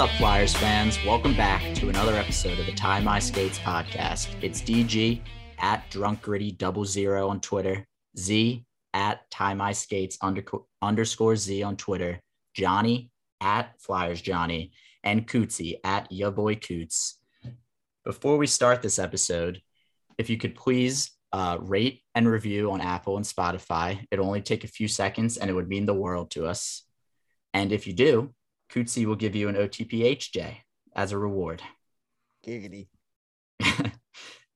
Up, Flyers fans? Welcome back to another episode of the Tie My Skates podcast. It's DG at Drunk Gritty Double Zero on Twitter, Z at Tie My Skates under, underscore Z on Twitter, Johnny at Flyers Johnny, and Cootsy at Ya Boy Coots. Before we start this episode, if you could please uh, rate and review on Apple and Spotify, it'll only take a few seconds and it would mean the world to us. And if you do, Cootsy will give you an OTPHJ as a reward. Giggity.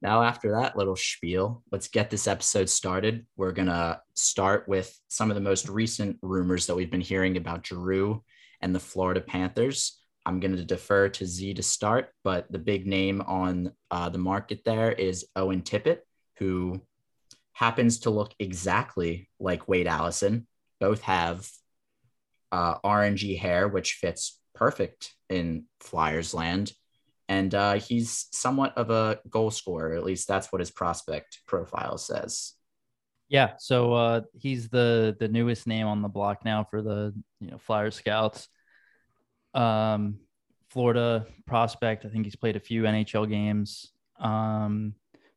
now, after that little spiel, let's get this episode started. We're going to start with some of the most recent rumors that we've been hearing about Drew and the Florida Panthers. I'm going to defer to Z to start, but the big name on uh, the market there is Owen Tippett, who happens to look exactly like Wade Allison. Both have uh, orangey hair, which fits perfect in Flyers land. And uh, he's somewhat of a goal scorer. At least that's what his prospect profile says. Yeah, so uh, he's the the newest name on the block now for the you know Flyer scouts. Um, Florida prospect. I think he's played a few NHL games, um,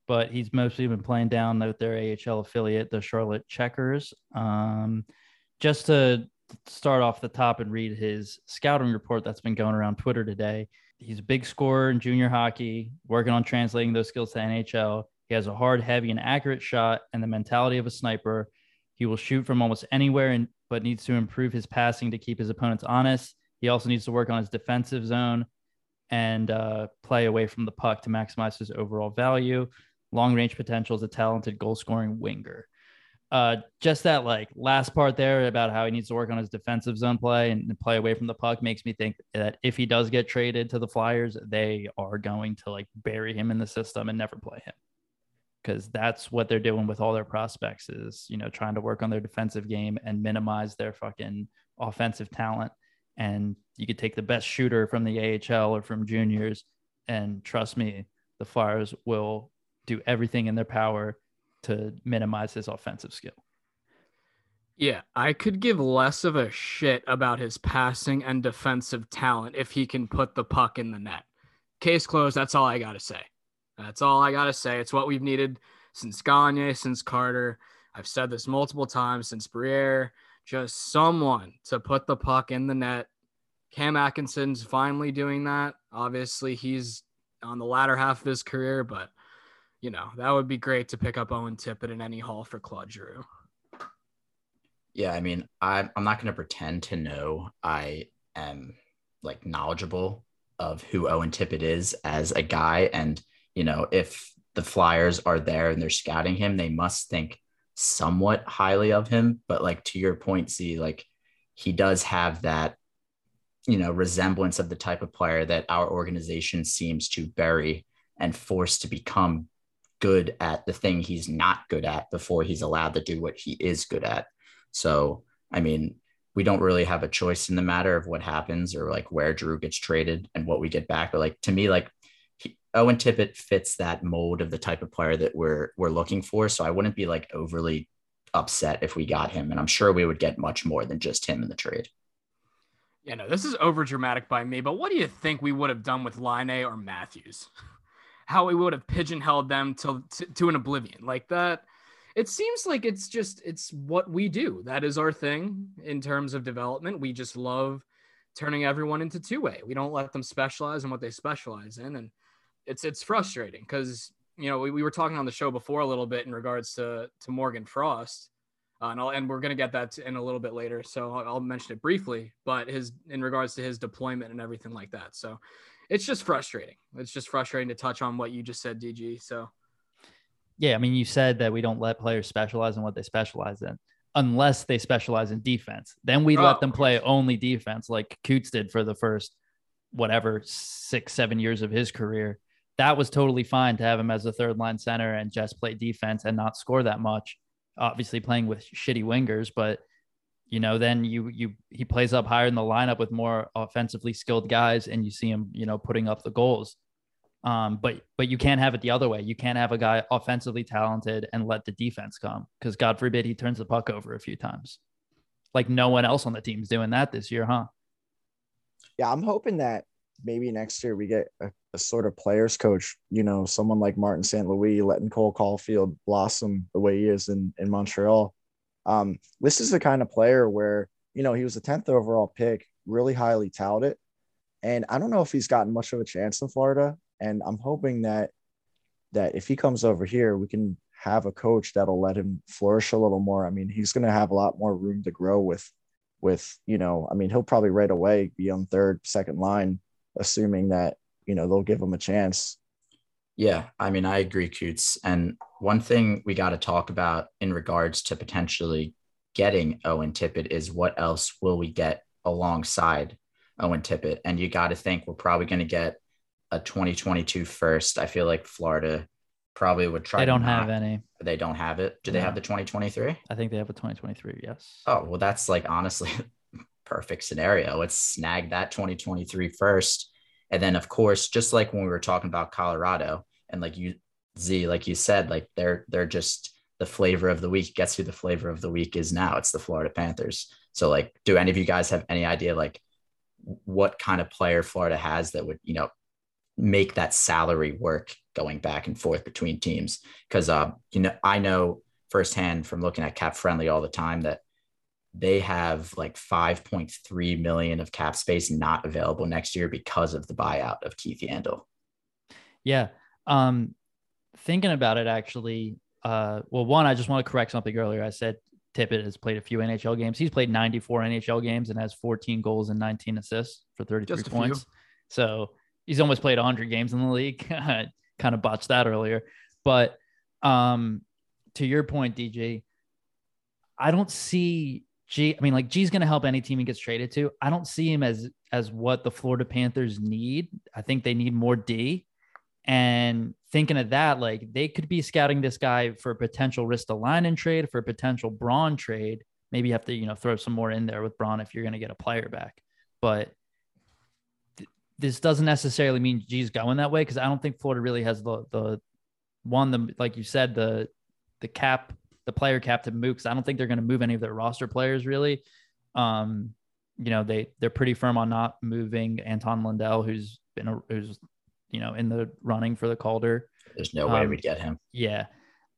but he's mostly been playing down at their AHL affiliate, the Charlotte Checkers. Um, just to start off the top and read his scouting report that's been going around Twitter today. He's a big scorer in junior hockey, working on translating those skills to NHL. He has a hard, heavy, and accurate shot and the mentality of a sniper. He will shoot from almost anywhere, and, but needs to improve his passing to keep his opponents honest. He also needs to work on his defensive zone and uh, play away from the puck to maximize his overall value. Long range potential is a talented goal scoring winger uh, just that like last part there about how he needs to work on his defensive zone play and play away from the puck makes me think that if he does get traded to the Flyers, they are going to like bury him in the system and never play him. Because that's what they're doing with all their prospects is, you know, trying to work on their defensive game and minimize their fucking offensive talent. And you could take the best shooter from the AHL or from juniors, and trust me, the Flyers will do everything in their power to minimize his offensive skill. Yeah, I could give less of a shit about his passing and defensive talent if he can put the puck in the net. Case closed. That's all I got to say. That's all I got to say. It's what we've needed since Gagne, since Carter. I've said this multiple times since Briere. Just someone to put the puck in the net. Cam Atkinson's finally doing that. Obviously, he's on the latter half of his career, but you know, that would be great to pick up Owen Tippett in any hall for Claude Giroux. Yeah, I mean, I'm I'm not going to pretend to know I am like knowledgeable of who Owen Tippett is as a guy, and you know, if the Flyers are there and they're scouting him, they must think somewhat highly of him. But like to your point, see, like he does have that, you know, resemblance of the type of player that our organization seems to bury and force to become good at the thing he's not good at before he's allowed to do what he is good at. So, I mean, we don't really have a choice in the matter of what happens or like where Drew gets traded and what we get back. But like to me, like he, Owen Tippett fits that mold of the type of player that we're we're looking for. So I wouldn't be like overly upset if we got him, and I'm sure we would get much more than just him in the trade. Yeah, no, this is over dramatic by me. But what do you think we would have done with Laine or Matthews? how we would have pigeonholed them to, to, to an oblivion. Like that it seems like it's just it's what we do. That is our thing in terms of development. We just love turning everyone into two-way. We don't let them specialize in what they specialize in. And it's it's frustrating because you know we, we were talking on the show before a little bit in regards to to morgan frost uh, and, I'll, and we're going to get that in a little bit later so I'll, I'll mention it briefly but his in regards to his deployment and everything like that. So it's just frustrating. It's just frustrating to touch on what you just said, DG. So, yeah, I mean, you said that we don't let players specialize in what they specialize in unless they specialize in defense. Then we oh, let them play only defense, like Coots did for the first whatever six, seven years of his career. That was totally fine to have him as a third line center and just play defense and not score that much. Obviously, playing with shitty wingers, but you know, then you you he plays up higher in the lineup with more offensively skilled guys, and you see him, you know, putting up the goals. Um, but but you can't have it the other way. You can't have a guy offensively talented and let the defense come because God forbid he turns the puck over a few times. Like no one else on the team's doing that this year, huh? yeah, I'm hoping that maybe next year we get a, a sort of players coach, you know, someone like Martin St. Louis, letting Cole Caufield blossom the way he is in, in Montreal. Um, this is the kind of player where, you know, he was a 10th overall pick, really highly touted. And I don't know if he's gotten much of a chance in Florida. And I'm hoping that that if he comes over here, we can have a coach that'll let him flourish a little more. I mean, he's going to have a lot more room to grow with, with you know, I mean, he'll probably right away be on third, second line, assuming that you know they'll give him a chance. Yeah, I mean, I agree, Coots. And one thing we got to talk about in regards to potentially getting Owen Tippett is what else will we get alongside Owen Tippett? And you got to think we're probably going to get a 2022 first. I feel like Florida probably would try. They don't have any. They don't have it. Do they have the 2023? I think they have a 2023. Yes. Oh, well, that's like honestly perfect scenario. Let's snag that 2023 first. And then, of course, just like when we were talking about Colorado and like you, Z, like you said, like they're they're just the flavor of the week. Guess who the flavor of the week is now? It's the Florida Panthers. So, like, do any of you guys have any idea like what kind of player Florida has that would, you know, make that salary work going back and forth between teams? Because uh, you know, I know firsthand from looking at Cap Friendly all the time that they have like 5.3 million of cap space not available next year because of the buyout of Keith Yandle. Yeah. Um, thinking about it, actually, uh, well, one, I just want to correct something earlier. I said Tippett has played a few NHL games. He's played 94 NHL games and has 14 goals and 19 assists for 33 Just a few. points. So he's almost played 100 games in the league. kind of botched that earlier. But um, to your point, DJ, I don't see G. I mean, like G's going to help any team he gets traded to. I don't see him as as what the Florida Panthers need. I think they need more D. And thinking of that, like they could be scouting this guy for a potential Ristolainen trade, for a potential Braun trade. Maybe you have to, you know, throw some more in there with Braun if you're going to get a player back. But th- this doesn't necessarily mean G's going that way because I don't think Florida really has the the one the like you said the the cap the player cap to move because I don't think they're going to move any of their roster players really. Um, you know they they're pretty firm on not moving Anton Lundell, who's been a, who's you know in the running for the Calder. There's no way Um, we'd get him. Yeah,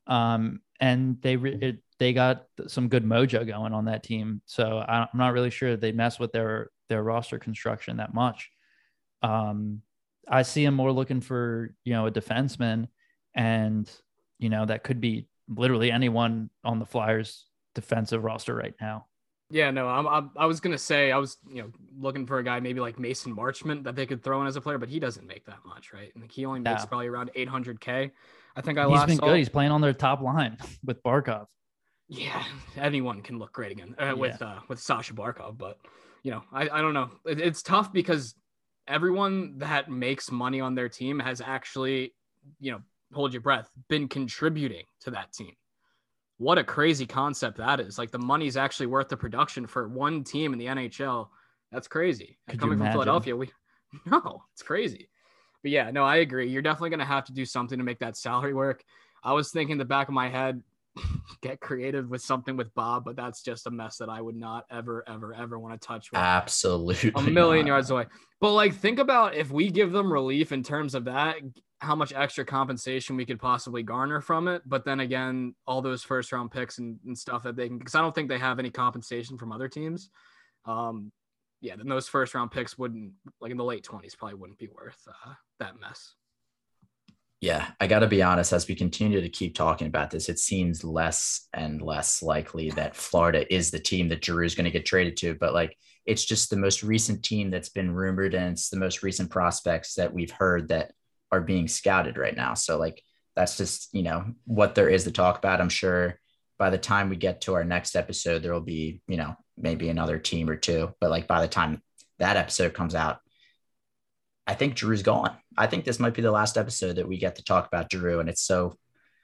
um, and they re- it, they got some good mojo going on that team. So I- I'm not really sure they mess with their their roster construction that much. Um, I see him more looking for you know a defenseman, and you know that could be literally anyone on the Flyers defensive roster right now. Yeah, no, I'm, I'm I was gonna say I was you know looking for a guy maybe like Mason Marchment that they could throw in as a player, but he doesn't make that much, right? And he only makes No. probably around 800k. I think I He's last been saw. good. He's playing on their top line with Barkov. Yeah, anyone can look great again uh, with uh, with Sasha Barkov, but you know, I, I don't know. It, it's tough because everyone that makes money on their team has actually, you know, hold your breath, been contributing to that team. What a crazy concept that is! Like the money's actually worth the production for one team in the NHL. That's crazy. Coming from? Philadelphia, we no, it's crazy. But yeah, no, I agree. You're definitely gonna have to do something to make that salary work. I was thinking in the back of my head, get creative with something with Bob, but that's just a mess that I would not ever, ever, ever want to touch with Absolutely. a million not. yards away. But like, think about if we give them relief in terms of that, how much extra compensation we could possibly garner from it. But then again, all those first round picks and, and stuff that they can, because I don't think they have any compensation from other teams. Um, yeah, then those first round picks wouldn't, like in the late 20s, probably wouldn't be worth uh, that mess. Yeah, I got to be honest. As we continue to keep talking about this, it seems less and less likely that Florida is the team that Giroux is going to get traded to. But like, it's just the most recent team that's been rumored, and it's the most recent prospects that we've heard that are being scouted right now. So like, that's just you know what there is to talk about. I'm sure by the time we get to our next episode, there will be you know maybe another team or two. But like by the time that episode comes out, I think Drew's gone. I think this might be the last episode that we get to talk about Drew, and it's so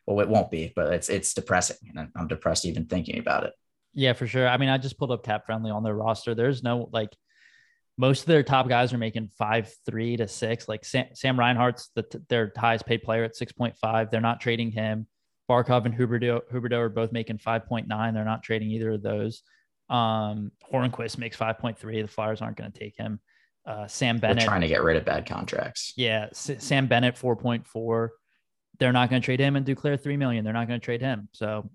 well, it won't be, but it's it's depressing, and I'm depressed even thinking about it. Yeah, for sure. I mean, I just pulled up cap friendly on their roster. There's no like most of their top guys are making five, three to six. Like Sam, Sam Reinhart's the, their highest paid player at 6.5. They're not trading him. Barkov and Huberdeau, Huberdeau are both making 5.9. They're not trading either of those. Um, Hornqvist makes 5.3. The Flyers aren't going to take him. Uh, Sam We're Bennett. trying to get rid of bad contracts. Yeah, S- Sam Bennett 4.4. They're not going to trade him and Duclair 3 million. They're not going to trade him. So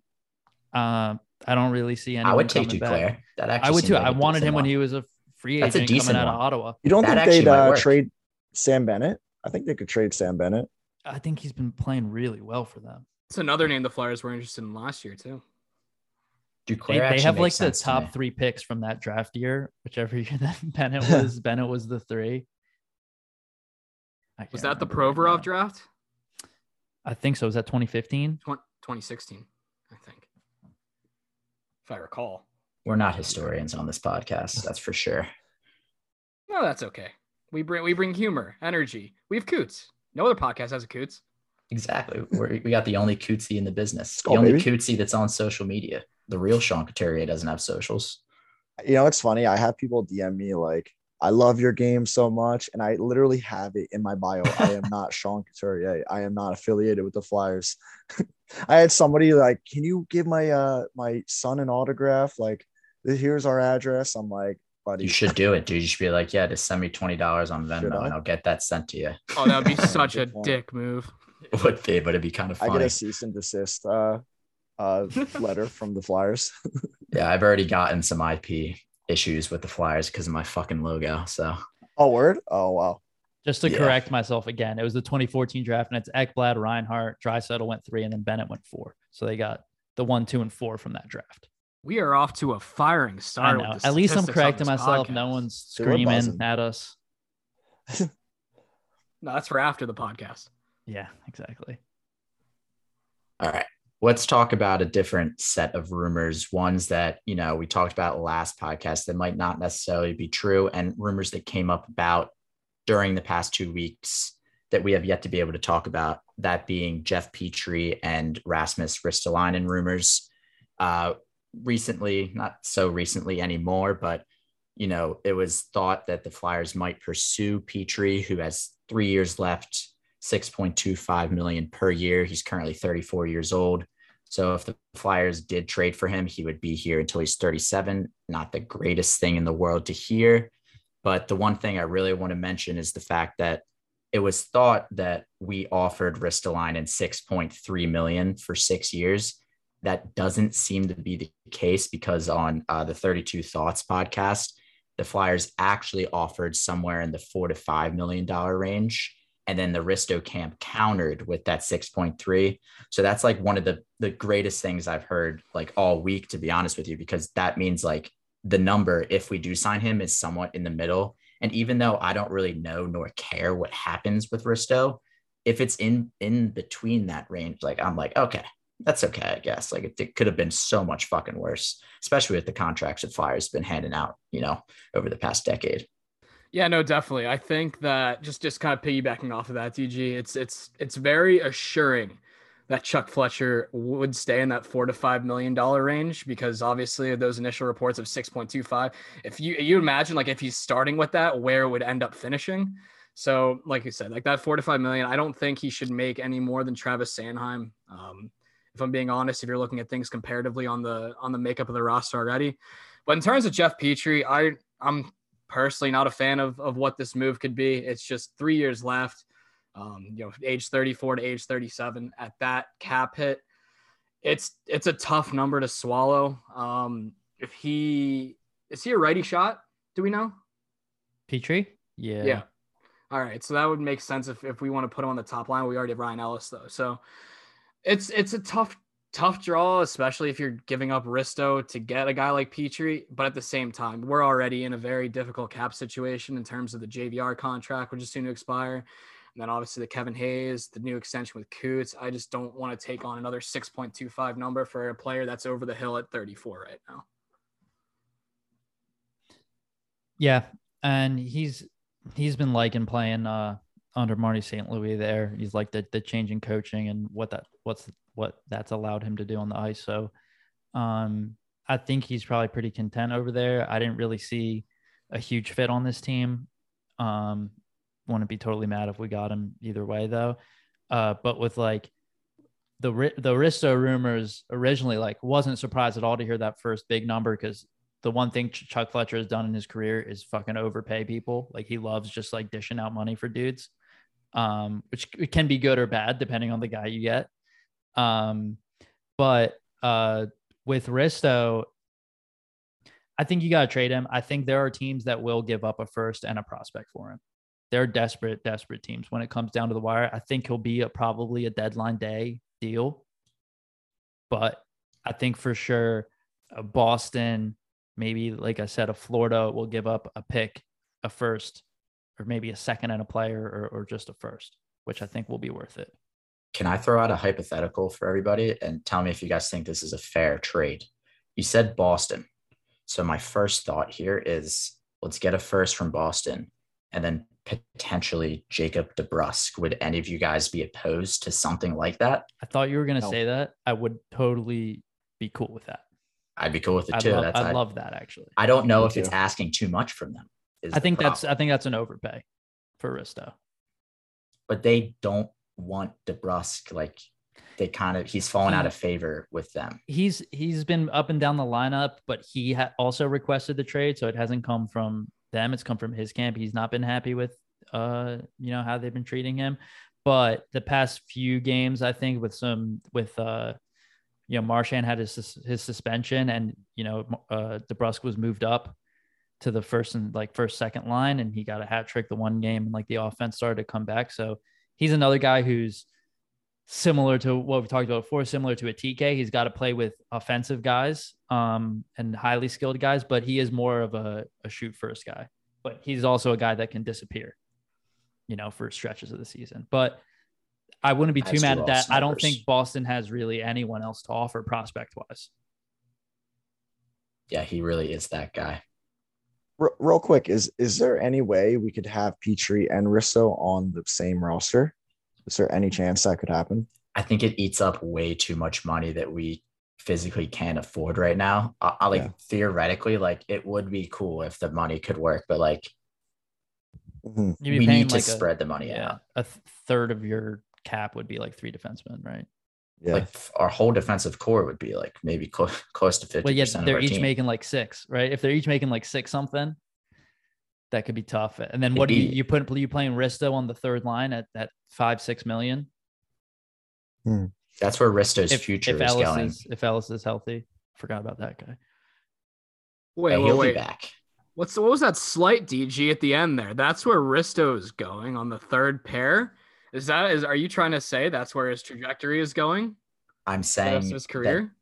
uh, I don't really see any. I would take coming back. Duclair. That actually I would too. like I a wanted decent him when he was a free That's a agent decent coming out of. Ottawa. You don't That think they'd uh, trade Sam Bennett? I think they could trade Sam Bennett. I think he's been playing really well for them. It's another name the Flyers were interested in last year too. Duclair They, they have like the sense to me. top three picks from that draft year, whichever year that Bennett was. Bennett was the three. Was that the remember Provorov now. draft? I think so. Was that 2015? Twen- 2016, I think. If I recall. We're not historians on this podcast, that's for sure. No, that's okay. We bring we bring humor, energy. We have Coots. No other podcast has a Coots. Exactly. We're, we got the only Cootsy in the business. go, the only baby. Cootsy that's on social media. The real Sean Couturier doesn't have socials. You know, it's funny. I have people DM me like, "I love your game so much," and I literally have it in my bio. I am not Sean Couturier. I am not affiliated with the Flyers. I had somebody like, "Can you give my uh my son an autograph?" Like, here's our address. I'm like, buddy, You should do it, dude. You should be like, yeah, just send me twenty dollars on Should Venmo and I'll get that sent to you. Oh, that would be such a dick move. Would be, but it'd be kind of I funny. get a cease and desist uh uh letter from the Flyers. Yeah, I've already gotten some IP issues with the Flyers because of my fucking logo. So oh, word. Oh, wow. Just to Yeah. correct myself again, it was the 2014 draft, and it's Ekblad, Reinhart, Draisaitl went three, and then Bennett went four. So they got the one, two, and four from that draft. We are off to a firing I start. know. At least I'm correcting this myself. No one's screaming buzzing. at us. No, that's for after the podcast. Yeah, exactly. All right. Let's talk about a different set of rumors, ones that, you know, we talked about last podcast that might not necessarily be true, and rumors that came up about during the past two weeks that we have yet to be able to talk about. That being Jeff Petry and Rasmus Ristolainen rumors. Uh, recently, not so recently anymore, but, you know, it was thought that the Flyers might pursue Petry, who has three years left 6.25 million per year. He's currently 34 years old. So if the Flyers did trade for him, he would be here until he's 37. Not the greatest thing in the world to hear. But the one thing I really want to mention is the fact that it was thought that we offered Ristolainen 6.3 million for six years. That doesn't seem to be the case because on uh, the 32 Thoughts podcast, the Flyers actually offered somewhere in the four to five million dollar range and then the Risto camp countered with that 6.3. So that's like one of the the greatest things I've heard like all week, to be honest with you, because that means like the number, if we do sign him, is somewhat in the middle. And even though I don't really know nor care what happens with Risto, if it's in in between that range, like I'm like, okay, that's okay, I guess. Like it, it could have been so much fucking worse, especially with the contracts that Flyers been handing out, you know, over the past decade. Yeah, no, definitely. I think that just just kind of piggybacking off of that, DG, it's it's it's very assuring that Chuck Fletcher would stay in that four to five million dollar range because obviously those initial reports of six point two five. If you you imagine like if he's starting with that, where would end up finishing. So, like you said, like that four to five million, I don't think he should make any more than Travis Sanheim. Um, if I'm being honest, if you're looking at things comparatively on the on the makeup of the roster already. But in terms of Jeff Petry, I I'm personally not a fan of, of what this move could be. It's just three years left. Um, you know, age 34 to age 37 at that cap hit. It's it's a tough number to swallow. Um, if he is he a righty shot? Do we know? Petry? Yeah. Yeah. All right. So that would make sense if, if we want to put him on the top line. We already have Ryan Ellis though. So it's it's a tough, tough draw, especially if you're giving up Risto to get a guy like Petry. But at the same time, we're already in a very difficult cap situation in terms of the JVR contract, which is soon to expire. And then obviously the Kevin Hayes, the new extension with Coots. I just don't want to take on another 6.25 number for a player that's over the hill at 34 right now. Yeah. And he's he's been liking playing uh under Marty St. Louis there. He's like the the change in coaching and what that what's what that's allowed him to do on the ice. So um I think he's probably pretty content over there. I didn't really see a huge fit on this team. Um wouldn't be totally mad if we got him either way though. Uh but with like the the Risto rumors originally like wasn't surprised at all to hear that first big number because the one thing Ch- Chuck Fletcher has done in his career is fucking overpay people. Like he loves just like dishing out money for dudes, um, which can be good or bad depending on the guy you get. Um, but uh, with Risto, I think you got to trade him. I think there are teams that will give up a first and a prospect for him. They're desperate, desperate teams when it comes down to the wire. I think he'll be a, probably a deadline day deal, but I think for sure uh, Boston, maybe like I said, a Florida will give up a pick, a first, or maybe a second and a player, or, or just a first, which I think will be worth it. Can I throw out a hypothetical for everybody and tell me if you guys think this is a fair trade? You said Boston. So my first thought here is let's get a first from Boston and then potentially Jacob DeBrusk. Would any of you guys be opposed to something like that? I thought you were going to No. say that. I would totally be cool with that. I'd be cool with it I'd, too. love, That's I'd I, love that actually. I don't know Me if it's asking too much from them. is I the think that's. I think that's an overpay for Risto. but they don't want DeBrusk. Like they kind of he's fallen out of favor with them. He's he's been up and down the lineup, but he ha- also requested the trade, so it hasn't come from them. It's come from his camp. He's not been happy with uh you know how they've been treating him. But the past few games, I think with some with uh you know Marchand had his his suspension, and you know uh DeBrusk was moved up to the first and like first second line, and he got a hat trick the one game, and like the offense started to come back. So he's another guy who's similar to what we've talked about before, similar to a TK. He's got to play with offensive guys um, and highly skilled guys, but he is more of a, a shoot first guy. But he's also a guy that can disappear, you know, for stretches of the season. But I wouldn't be too Has mad at that. I don't think Boston has really anyone else to offer prospect wise. Yeah, he really is that guy. R- real quick, is is there any way we could have Petry and Risto on the same roster? Is there any chance that could happen? I think it eats up way too much money that we physically can't afford right now. I, I like Yeah. theoretically, like it would be cool if the money could work, but like Mhm. We paying need to like a, spread the money yeah, out. a third of your cap would be like three defensemen, right? Yeah. Like our whole defensive core would be like maybe clo- close to fifty Well, yeah, percent they're our each team. making like six, right? If they're each making like six something, that could be tough. And then It'd what do you be- you put you playing Risto on the third line at that five six million? Hmm. That's where Risto's If future if is Ellis going. is if Ellis is healthy, forgot about that guy. Wait, Yeah, wait, he'll wait. be back. What's what was that slight DG at the end there? That's where Risto is going on the third pair. Is that is are you trying to say that's where his trajectory is going? I'm saying his career?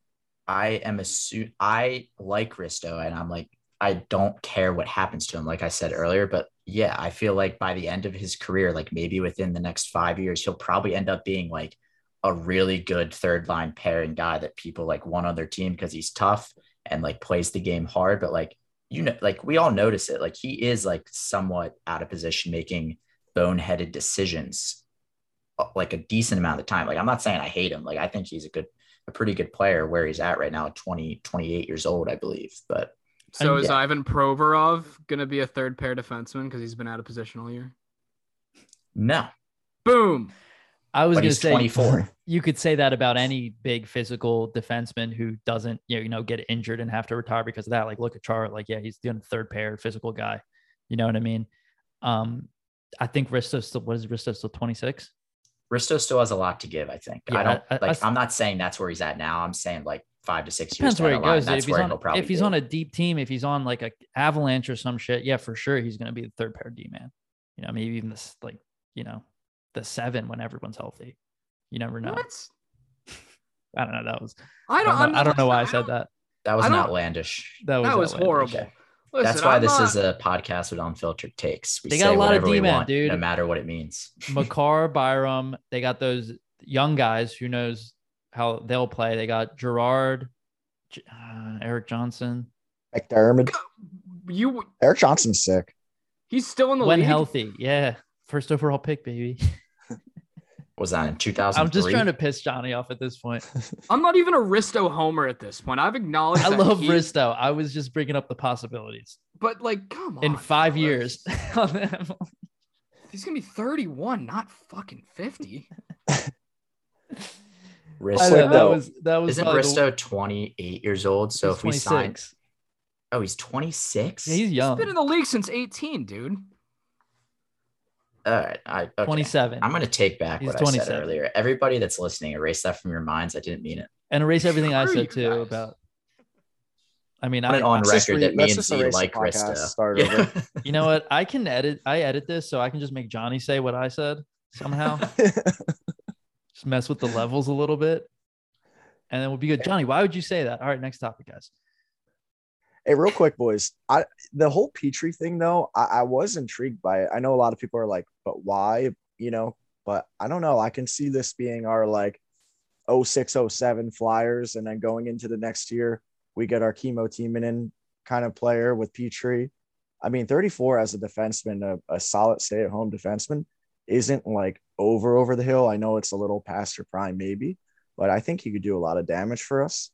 I am a suit. I like Risto, and I'm like, I don't care what happens to him. Like I said earlier, but yeah, I feel like by the end of his career, like maybe within the next five years, he'll probably end up being like a really good third line pairing guy that people like want on their team because he's tough and like plays the game hard. But like you know, like we all notice it. Like he is like somewhat out of position, making boneheaded decisions uh, like a decent amount of time. Like I'm not saying I hate him. Like I think he's a good, a pretty good player where he's at right now, 20, 28 years old, I believe. But so is yeah. Ivan Provorov going to be a third pair defenseman because he's been out of position all year? No. Boom. I was going to say 24. you could say that about any big physical defenseman who doesn't you know, you know get injured and have to retire because of that. Like look at Char, like yeah, he's doing third pair physical guy. You know what I mean? Um, I think Risto still what is Risto still 26? Risto still has a lot to give. I think. Yeah, I don't I, like. I, am not saying that's where he's at now. I'm saying like five to six depends years. Depends where he goes. That's if where on, he'll probably. If he's on a deep team, if he's on like a Avalanche or some shit, yeah, for sure he's going to be the third pair D man. You know, maybe even this like you know the seven when everyone's healthy. You never know. What? I don't know. That was. I don't. I don't, know, I don't know why I, I said that. That was outlandish. That was, that was horrible. Okay. Listen, That's why I'm this not- is a podcast with unfiltered takes. We They say got a lot of whatever we D-men, dude. no matter what it means. Makar, Byram, they got those young guys who knows how they'll play. They got Girard, uh, Erik Johnson, McDermott. you. Erik Johnson's sick. He's still in the when league. healthy. Yeah, first overall pick, baby. Was that in 2003? I'm just trying to piss Johnny off at this point. I'm not even a Risto homer at this point. I've acknowledged. I that love he- Risto. I was just bringing up the possibilities but like, come on. in five fellas. years. he's gonna be 31, not fucking 50. Risto. I know, that was that was Isn't probably the- 28 years old? So he's if we sign, Oh, he's 26. Yeah, he's He's young. been in the league since 18, dude. All right, I, okay. 27. I'm gonna take back He's what I said earlier. Everybody that's listening, erase that from your minds. I didn't mean it. and erase everything I said too guys. about. I mean, I want it on Let's just record re- that me and just Z like podcast, Krista. Yeah. you know what? I can edit. I edit this so I can just make Johnny say what I said somehow. just mess with the levels a little bit, and then we'll be good. Johnny, why would you say that? All right, next topic, guys. Hey, real quick, boys. I the whole Petry thing though, I, I was intrigued by it. I know a lot of people are like, but why? You know, but I don't know. I can see this being our like 0607 Flyers, and then going into the next year, we get our Kimmo Timonen kind of player with Petry. I mean, 34 as a defenseman, a, a solid stay-at-home defenseman, isn't like over over the hill. I know it's a little past your prime, maybe, but I think he could do a lot of damage for us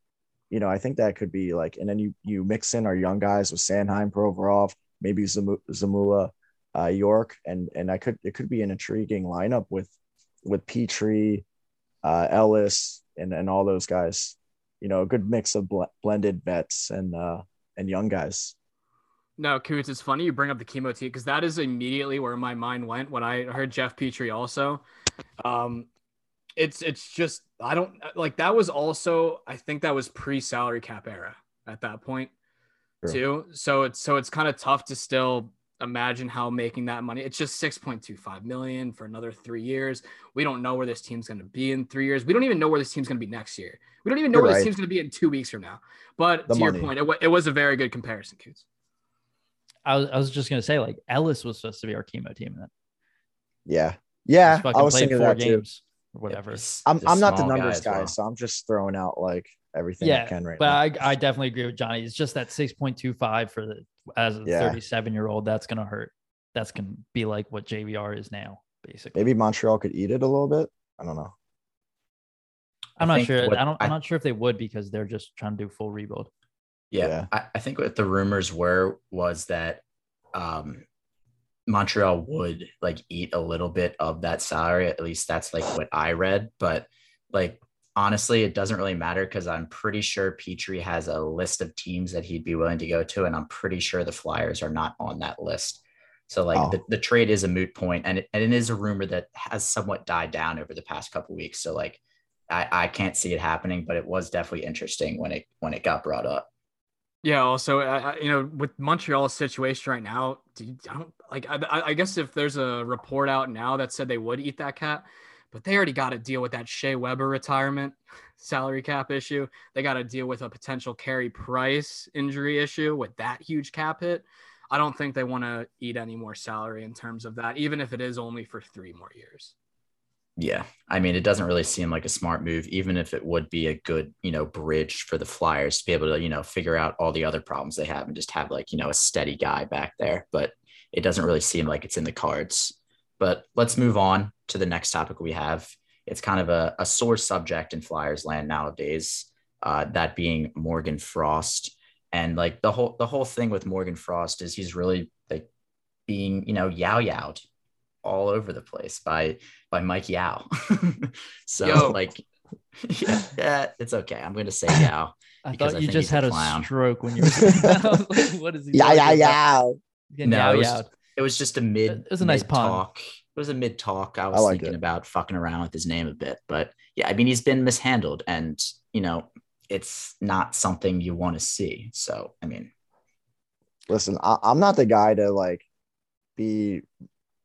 you know, I think that could be like, and then you you mix in our young guys with Sanheim, Provorov, maybe Zamu- Zamula, uh, York, and and I could it could be an intriguing lineup with with Petry, uh, Ellis, and and all those guys. You know, a good mix of bl- blended vets and uh and young guys. No, Coots, it's funny you bring up the Kimmo Timonen because that is immediately where my mind went when I heard Jeff Petry also. Um, it's it's just I don't like that was also I think that was pre salary cap era at that point True. too. So it's so it's kind of tough to still imagine how making that money. It's just 6.25 million for another three years. We don't know where this team's going to be in three years. We don't even know where this team's going to be next year. We don't even know You're where this team's going to be in two weeks from now. But The to money. your point, it, wa- it was a very good comparison, Coots. I was, I was just gonna say like Ellis was supposed to be our Kimmo Timonen, and then Yeah, yeah. I was played thinking four that games or whatever. He's- I'm he's a I'm not the numbers as guy, well. so I'm just throwing out like everything I can right now. but now. I, I definitely agree with Johnny. It's just that six point two five for the as a Yeah. thirty seven year old. That's gonna hurt. That's gonna be like what JVR is now, basically. Maybe Montreal could eat it a little bit. I don't know. I'm I not sure. what I don't. I'm I- not sure if they would because they're just trying to do full rebuild. Yeah, Yeah. I, I think what the rumors were was that um, Montreal would like eat a little bit of that salary. At least that's like what I read. But like honestly, it doesn't really matter because I'm pretty sure Petry has a list of teams that he'd be willing to go to, and I'm pretty sure the Flyers are not on that list. So like Oh. the, the trade is a moot point, and it, and it is a rumor that has somewhat died down over the past couple weeks. So like I, I can't see it happening, but it was definitely interesting when it when it got brought up. Yeah. Also, I, I- you know, with Montreal's situation right now, do you, I don't like. I, I- guess if there's a report out now that said they would eat that cap, but they already got to deal with that Shea Weber retirement salary cap issue. They got to deal with a potential Carey Price injury issue with that huge cap hit. I don't think they want to eat any more salary in terms of that, even if it is only for three more years. Yeah, I mean, it doesn't really seem like a smart move, even if it would be a good, you know, bridge for the Flyers to be able to, you know, figure out all the other problems they have and just have like, you know, a steady guy back there. But it doesn't really seem like it's in the cards. But let's move on to the next topic we have. It's kind of a, a sore subject in Flyers land nowadays, uh, that being Morgan Frost. And like the whole the whole thing with Morgan Frost is he's really like being, you know, yow yowed all over the place by by Mike Yao. so Yo. like yeah, yeah, it's okay. I'm gonna say Yao. I thought you think just he's a had a stroke when you were saying that. I was like, what is he? Yeah, talking yeah, about? Yeah. Getting No, it was, yow-yowed. it was just a mid. It was a nice pun. talk. It was a mid talk. I was like thinking it. about fucking around with his name a bit, but yeah, I mean he's been mishandled, and you know it's not something you want to see. So I mean, listen I, i'm not the guy to like be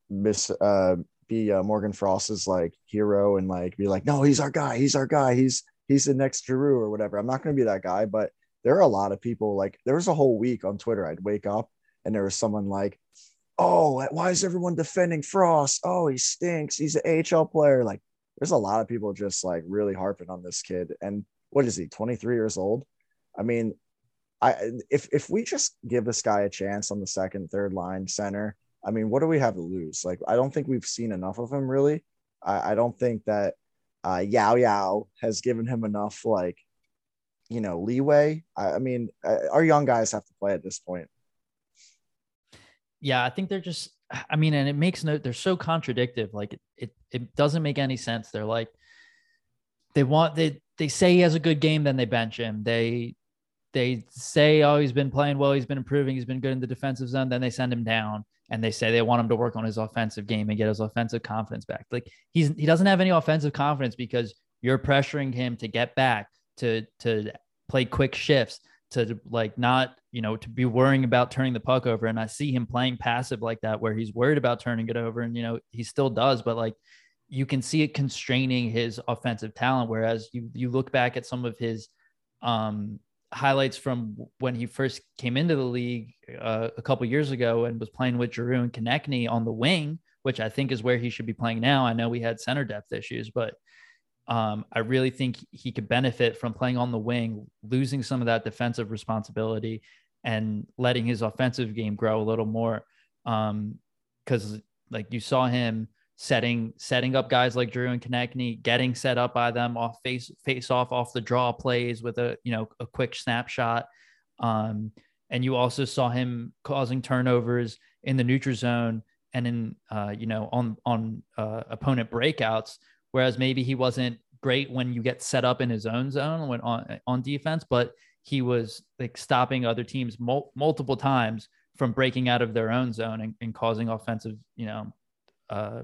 miss uh be uh, morgan frost's like hero and like be like no he's our guy he's our guy he's he's the next Giroux or whatever i'm not going to be that guy but there are a lot of people like there was a whole week on twitter i'd wake up and there was someone like oh why is everyone defending frost oh he stinks he's an ahl player like there's a lot of people just like really harping on this kid and what is he 23 years old i mean I if if we just give this guy a chance on the second, third line center, I mean, what do we have to lose? Like, I don't think we've seen enough of him really. I, I don't think that uh, Yao Yao has given him enough like, you know, leeway. I, I mean, uh, our young guys have to play at this point. Yeah, I think they're just I mean, and it makes no they're so contradictive. Like it it, it doesn't make any sense. They're like they want they they say he has a good game, then they bench him. They they say, oh, he's been playing well, he's been improving, he's been good in the defensive zone. Then they send him down and they say they want him to work on his offensive game and get his offensive confidence back. Like he's he doesn't have any offensive confidence because you're pressuring him to get back, to to play quick shifts, to like not, you know, to be worrying about turning the puck over. And I see him playing passive like that where he's worried about turning it over. And you know, he still does, but like you can see it constraining his offensive talent. Whereas you you look back at some of his um highlights from when he first came into the league uh, a couple years ago and was playing with Giroux and Konecny on the wing, which I think is where he should be playing now. I know we had center depth issues, but um, I really think he could benefit from playing on the wing, losing some of that defensive responsibility, and letting his offensive game grow a little more. Because um, like you saw him setting setting up guys like Drew and Konecny, getting set up by them off face face off off the draw plays with a you know a quick snapshot. Um, and you also saw him causing turnovers in the neutral zone and in uh, you know on on uh, opponent breakouts. Whereas maybe he wasn't great when you get set up in his own zone when on on defense, but he was like stopping other teams mul- multiple times from breaking out of their own zone and, and causing offensive you know uh,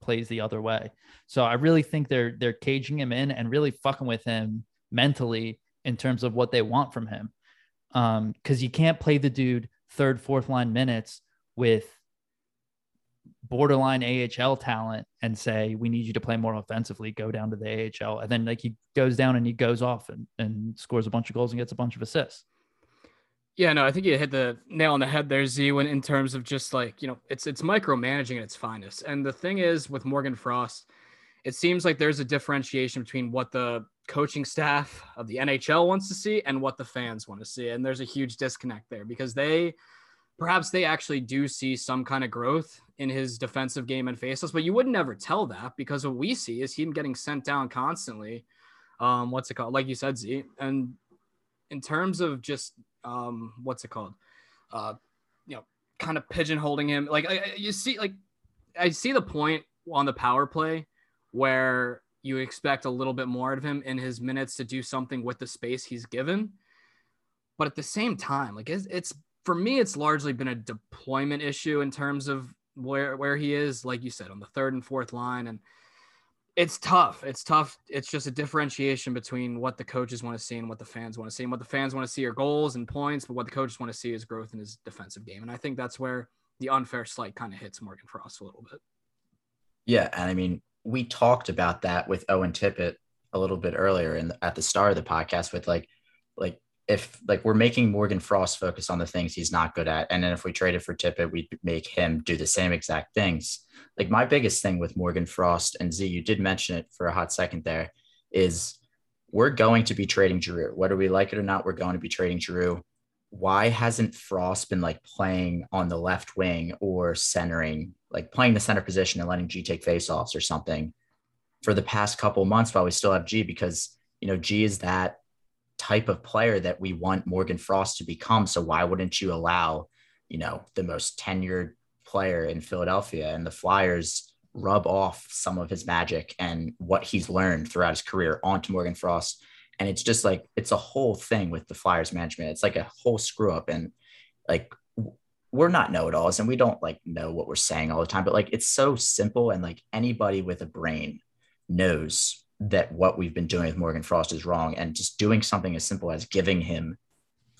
plays the other way. So I really think they're they're caging him in and really fucking with him mentally in terms of what they want from him. Um, because you can't play the dude third, fourth line minutes with borderline AHL talent and say, we need you to play more offensively, go down to the AHL. And then like he goes down and he goes off and, and scores a bunch of goals and gets a bunch of assists. Yeah, no, I think you hit the nail on the head there, Z, when in terms of just like, you know, it's it's micromanaging at its finest. And the thing is with Morgan Frost, it seems like there's a differentiation between what the coaching staff of the NHL wants to see and what the fans want to see. And there's a huge disconnect there because they perhaps they actually do see some kind of growth in his defensive game and faceless, but you would never tell that because what we see is him getting sent down constantly. Um, what's it called? Like you said, Z. And in terms of just um, what's it called? Uh, you know, kind of pigeonholing him. Like I, you see, like I see the point on the power play where you expect a little bit more of him in his minutes to do something with the space he's given. But at the same time, like it's, it's for me, it's largely been a deployment issue in terms of where where he is, like you said, on the third and fourth line, and it's tough. It's tough. It's just a differentiation between what the coaches want to see and what the fans want to see. And what the fans want to see are goals and points, but what the coaches want to see is growth in his defensive game. And I think that's where the unfair slight kind of hits Morgan Frost a little bit. Yeah, and I mean, we talked about that with Owen Tippett a little bit earlier in the, at the start of the podcast with like like if like we're making Morgan Frost focus on the things he's not good at, and then if we traded for Tippett, we'd make him do the same exact things. Like my biggest thing with Morgan Frost and Z, you did mention it for a hot second there, is we're going to be trading Giroux. Whether we like it or not, we're going to be trading Giroux. Why hasn't Frost been like playing on the left wing or centering, like playing the center position and letting G take faceoffs or something for the past couple months while we still have G? Because you know G is that type of player that we want Morgan Frost to become. So why wouldn't you allow, you know, the most tenured player in Philadelphia and the Flyers rub off some of his magic and what he's learned throughout his career onto Morgan Frost? And it's just like it's a whole thing with the Flyers management. It's like a whole screw up and like we're not know-it-alls and we don't like know what we're saying all the time, but like it's so simple and like anybody with a brain knows that what we've been doing with Morgan Frost is wrong. And just doing something as simple as giving him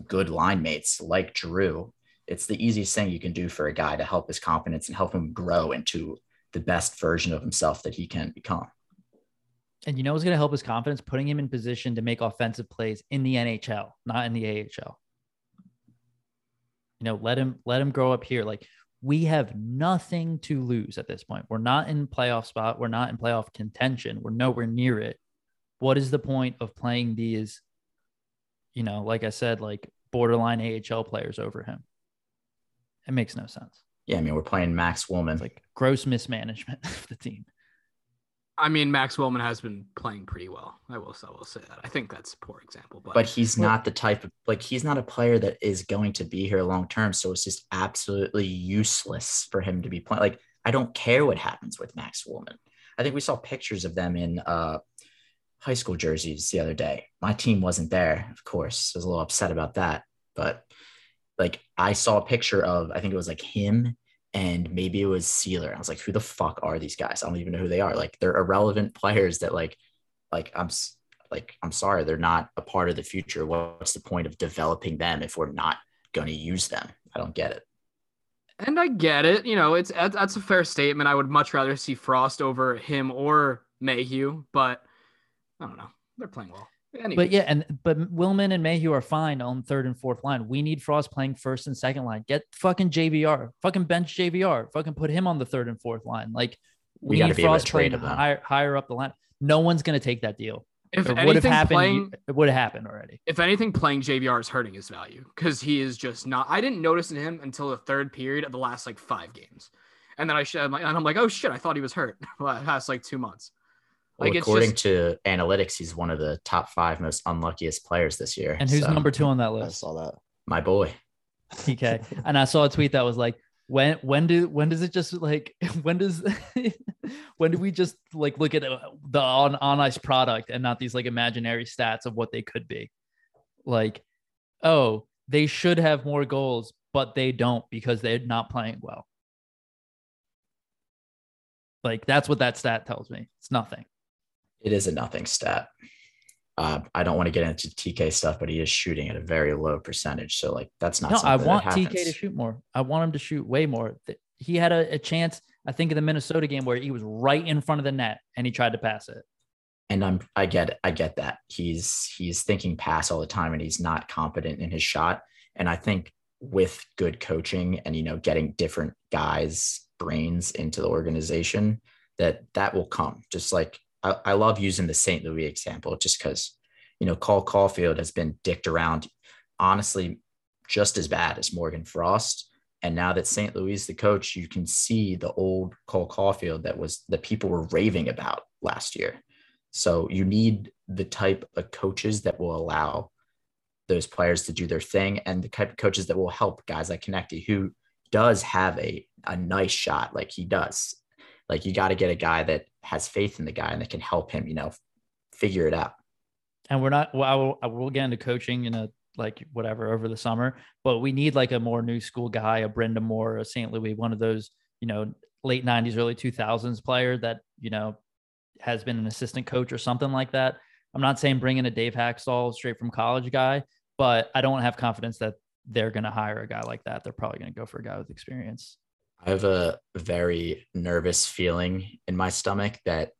good line mates like Drew, it's the easiest thing you can do for a guy to help his confidence and help him grow into the best version of himself that he can become. And you know what's going to help his confidence? Putting him in position to make offensive plays in the NHL, not in the AHL. You know, let him let him grow up here. Like we have nothing to lose at this point. We're not in playoff spot. We're not in playoff contention. We're nowhere near it. What is the point of playing these, you know, like I said, like borderline AHL players over him? It makes no sense. Yeah, I mean, we're playing Max Willman. It's like gross mismanagement of the team. I mean, Max Willman has been playing pretty well. I will, I will say that. I think that's a poor example, but but he's well, not the type of like he's not a player that is going to be here long term. So it's just absolutely useless for him to be playing. Like I don't care what happens with Max Willman. I think we saw pictures of them in uh high school jerseys the other day. My team wasn't there, of course. I was a little upset about that, but like I saw a picture of I think it was like him and maybe it was Seeler. I was like, who the fuck are these guys? I don't even know who they are. Like they're irrelevant players that like like I'm like I'm sorry, they're not a part of the future. What's the point of developing them if we're not going to use them? I don't get it. And I get it. You know, it's that's a fair statement. I would much rather see Frost over him or Mayhew, but I don't know. They're playing well. Anyways. But yeah, and but Willman and Mayhew are fine on third and fourth line. We need Frost playing first and second line. Get fucking JVR, fucking bench JVR, fucking put him on the third and fourth line. Like we, we need Frost playing higher, higher up the line. No one's gonna take that deal. If it would have happened, playing, it would have happened already. If anything, playing JVR is hurting his value because he is just not. I didn't notice in him until the third period of the last like five games, and then I should. And I'm like, oh shit, I thought he was hurt last like two months. Like according just, to analytics, he's one of the top five most unluckiest players this year. And who's so. number two on that list? I saw that. My boy. Okay. and I saw a tweet that was like, when when do when does it just like when does when do we just like look at uh, the on on ice product and not these like imaginary stats of what they could be like oh they should have more goals but they don't because they're not playing well like that's what that stat tells me it's nothing it is a nothing stat. Uh, I don't want to get into TK stuff, but he is shooting at a very low percentage. So like that's not. No, I want TK to shoot more. I want him to shoot way more. He had a, a chance, I think, in the Minnesota game where he was right in front of the net and he tried to pass it. And I'm, I get. I get that he's he's thinking pass all the time and he's not confident in his shot. And I think with good coaching and you know getting different guys' brains into the organization, that that will come. Just like I, I love using the St. Louis example just because, you know, Cole Caufield has been dicked around, honestly, just as bad as Morgan Frost. And now that St. Louis is the coach, you can see the old Cole Caufield that was that people were raving about last year. So you need the type of coaches that will allow those players to do their thing and the type of coaches that will help guys like Konecny who does have a, a nice shot like he does. Like you got to get a guy that has faith in the guy and that can help him, you know, figure it out. And we're not, well, I will, I will get into coaching in a, like whatever over the summer, but we need like a more new school guy, a Brind'Amour, a St. Louis, one of those, you know, late 90s, early 2000s player that, you know, has been an assistant coach or something like that. I'm not saying bring in a Dave Hakstol straight from college guy, but I don't have confidence that they're going to hire a guy like that. They're probably going to go for a guy with experience. I have a very nervous feeling in my stomach that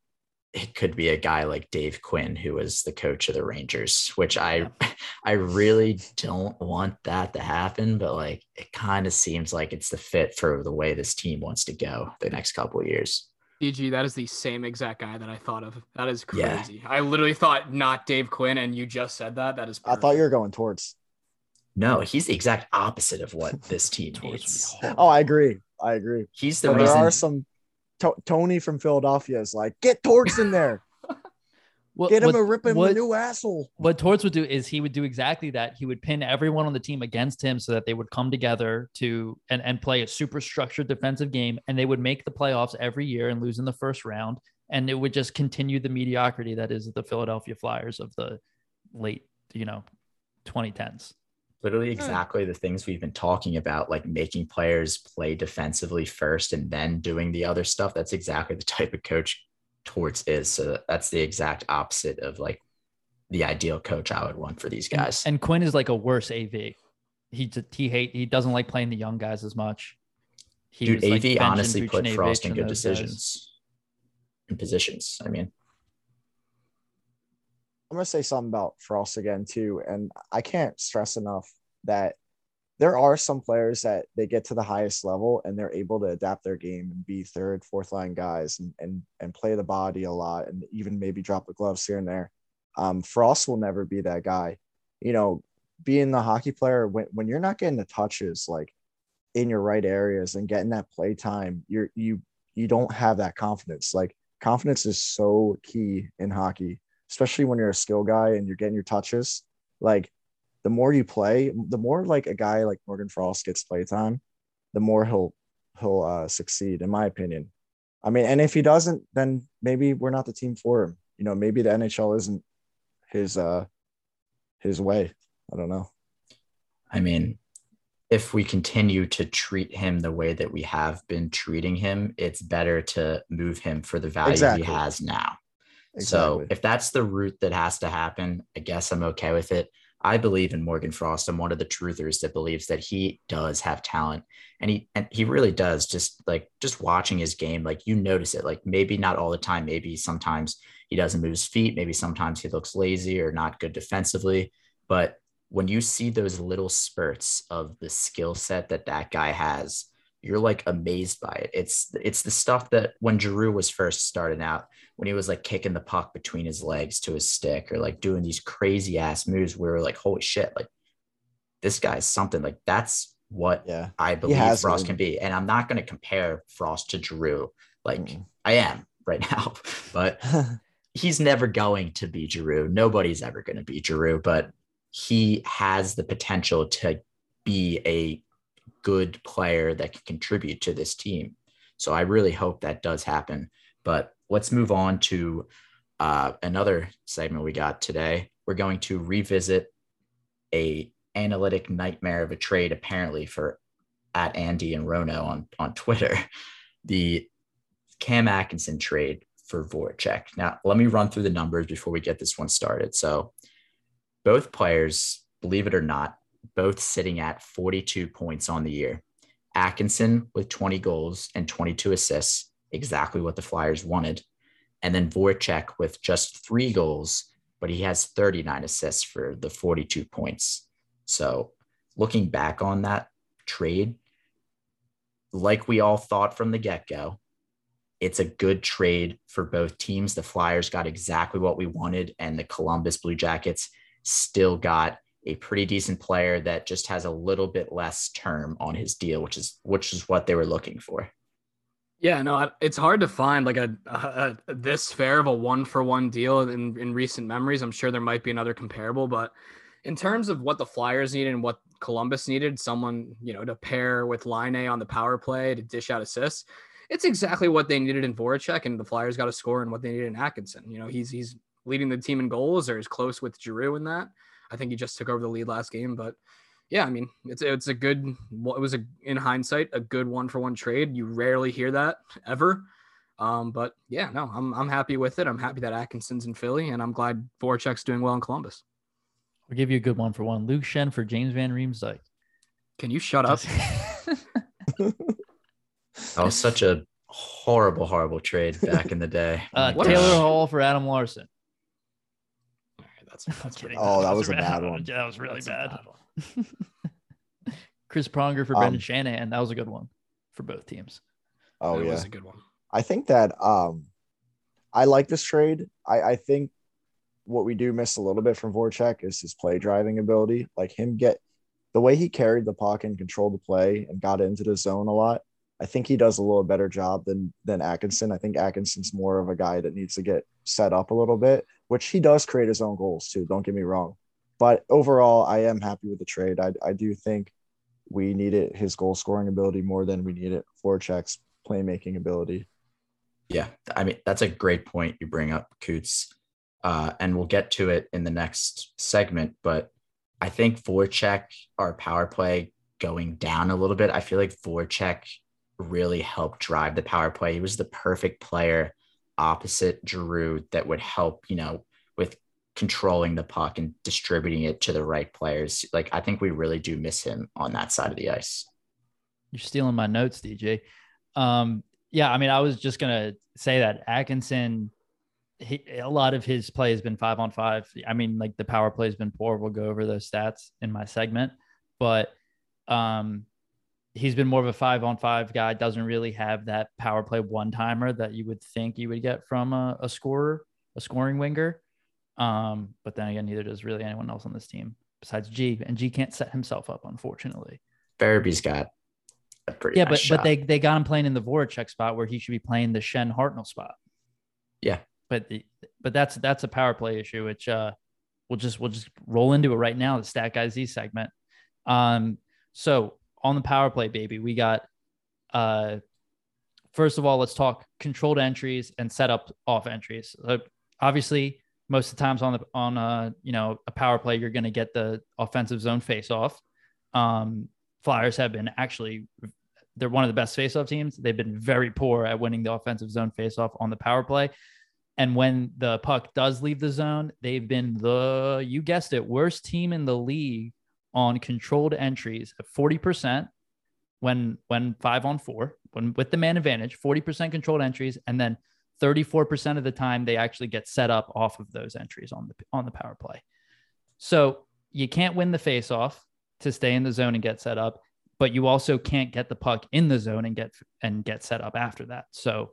it could be a guy like Dave Quinn, who was the coach of the Rangers, which I I really don't want that to happen, but like it kind of seems like it's the fit for the way this team wants to go the next couple of years. DG, that is the same exact guy that I thought of. That is crazy. Yeah. I literally thought not Dave Quinn, and you just said that. That is. Perfect. I thought you were going towards. No, he's the exact opposite of what this team needs. oh, I agree. I agree. He's the reason. There are some. T- Tony from Philadelphia is like, get Torts in there. What, Get him what, a ripping what, new asshole. What Torts would do is he would do exactly that. He would pin everyone on the team against him so that they would come together to and, and play a super structured defensive game. And they would make the playoffs every year and lose in the first round. And it would just continue the mediocrity that is the Philadelphia Flyers of the late, you know, 2010s literally hmm. exactly the things we've been talking about, like making players play defensively first and then doing the other stuff. That's exactly the type of coach Torts is. So that's the exact opposite of like the ideal coach I would want for these guys. And, and Quinn is like a worse AV. He he hate he doesn't like playing the young guys as much. He Dude, AV like honestly put Frost in good decisions guys. in positions. I mean, I'm gonna say something about Frost again too, and I can't stress enough that there are some players that they get to the highest level and they're able to adapt their game and be third, fourth line guys and and and play the body a lot and even maybe drop the gloves here and there. Um, Frost will never be that guy. You know, being the hockey player when when you're not getting the touches like in your right areas and getting that play time, you're you you don't have that confidence. Like confidence is so key in hockey especially when you're a skill guy and you're getting your touches. Like the more you play, the more like a guy like Morgan Frost gets playtime, the more he'll he'll uh, succeed, in my opinion. I mean, and if he doesn't, then maybe we're not the team for him. you know, maybe the NHL isn't his uh his way. I don't know. I mean, if we continue to treat him the way that we have been treating him, it's better to move him for the value Exactly. he has now. Exactly. So if that's the route that has to happen, I guess I'm okay with it. I believe in Morgan Frost. I'm one of the truthers that believes that he does have talent, and he and he really does. Just like just watching his game, like you notice it. Like maybe not all the time. Maybe sometimes he doesn't move his feet. Maybe sometimes he looks lazy or not good defensively. But when you see those little spurts of the skill set that that guy has, you're like amazed by it. It's it's the stuff that when Giroux was first starting out, when he was like kicking the puck between his legs to his stick or like doing these crazy ass moves, we were like, holy shit, like this guy's something. Like that's what yeah. I believe Frost it. can be. And I'm not going to compare Frost to Giroux. Like Mm. I am right now, but he's never going to be Giroux. Nobody's ever going to be Giroux, but he has the potential to be a good player that can contribute to this team. So I really hope that does happen. But let's move on to uh, another segment we got today. We're going to revisit a analytic nightmare of a trade, apparently for at Andy and Rono on on Twitter, the Cam Atkinson trade for Voracek. Now, let me run through the numbers before we get this one started. So, both players, believe it or not, both sitting at 42 points on the year. Atkinson with 20 goals and 22 assists, exactly what the Flyers wanted. And then Voracek with just three goals, but he has 39 assists for the 42 points. So, looking back on that trade, like we all thought from the get go, it's a good trade for both teams. The Flyers got exactly what we wanted, and the Columbus Blue Jackets still got a pretty decent player that just has a little bit less term on his deal, which is which is what they were looking for. Yeah, no, it's hard to find like a, a, a this fair of a one for one deal in in recent memories. I'm sure there might be another comparable, but in terms of what the Flyers needed and what Columbus needed, someone you know to pair with Laine on the power play to dish out assists. It's exactly what they needed in Voracek, and the Flyers got a score and what they needed in Atkinson. You know, he's he's leading the team in goals or is close with Giroux in that. I think he just took over the lead last game, but yeah, I mean, it's it's a good. Well, it was a in hindsight a good one for one trade. You rarely hear that ever. Um, but yeah, no, I'm I'm happy with it. I'm happy that Atkinson's in Philly, and I'm glad Voracek's doing well in Columbus. I'll give you a good one for one. Luke Schenn for James Van Riemsdyk. Can you shut up? That was such a horrible, horrible trade back in the day. uh, my What a Taylor. Hall for Adam Larsson. All right, that's, that's kidding. pretty Oh, bad. that was a bad one. yeah That was really That's bad. bad. Chris Pronger for Um, Brendan Shanahan. That was a good one for both teams. Oh that yeah. was a good one. I think that um I like this trade. I, I think what we do miss a little bit from Voracek is his play driving ability. Like him get the way he carried the puck and controlled the play and got into the zone a lot. I think he does a little better job than than Atkinson. I think Atkinson's more of a guy that needs to get set up a little bit, which he does create his own goals too. Don't get me wrong. But overall, I am happy with the trade. I, I do think we needed his goal scoring ability more than we needed Voracek's playmaking ability. Yeah, I mean that's a great point you bring up, Coots, uh, and we'll get to it in the next segment. But I think Voracek, our power play going down a little bit. I feel like Voracek really helped drive the power play. He was the perfect player opposite Drew that would help, you know, with controlling the puck and distributing it to the right players. Like I think we really do miss him on that side of the ice. You're stealing my notes, DJ. Um, yeah, I mean, I was just gonna say that Atkinson, he, a lot of his play has been five on five. I mean, like the power play has been poor. We'll go over those stats in my segment, but um, he's been more of a five on five guy. Doesn't really have that power play one timer that you would think you would get from a, a scorer, a scoring winger. Um, but then again, neither does really anyone else on this team besides G, and G can't set himself up, unfortunately. Farabee's got a pretty Yeah, nice but shot. but they they got him playing in the Voracek spot where he should be playing the Schenn Hartnell spot. Yeah. But the, but that's that's a power play issue, which uh we'll just we'll just roll into it right now, the stat guy Z segment. Um so on the power play, baby, we got uh first of all, let's talk controlled entries and set up off entries. Uh, obviously, most of the times on the on a you know a power play, you're going to get the offensive zone face off. Um, Flyers have been actually they're one of the best face off teams. They've been very poor at winning the offensive zone face off on the power play. And when the puck does leave the zone, they've been the, you guessed it, worst team in the league on controlled entries at 40% when when five on four, when with the man advantage, 40% controlled entries, and then 34% of the time they actually get set up off of those entries on the on the power play. So you can't win the faceoff to stay in the zone and get set up but you also can't get the puck in the zone and get and get set up after that. So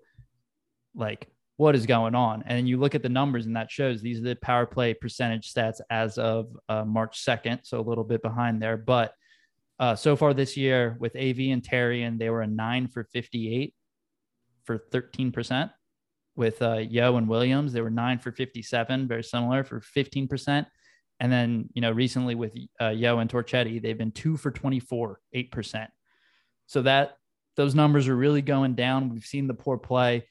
like what is going on? And you look at the numbers and that shows these are the power play percentage stats as of uh, March 2nd. So a little bit behind there, but uh, so far this year with AV and Terry, and they were a nine for 58 for 13%. With uh, Yeo and Williams, they were nine for 57, very similar for 15%. And then, you know, recently with uh, Yeo and Torchetti, they've been two for 24, 8%. So that those numbers are really going down. We've seen the poor play.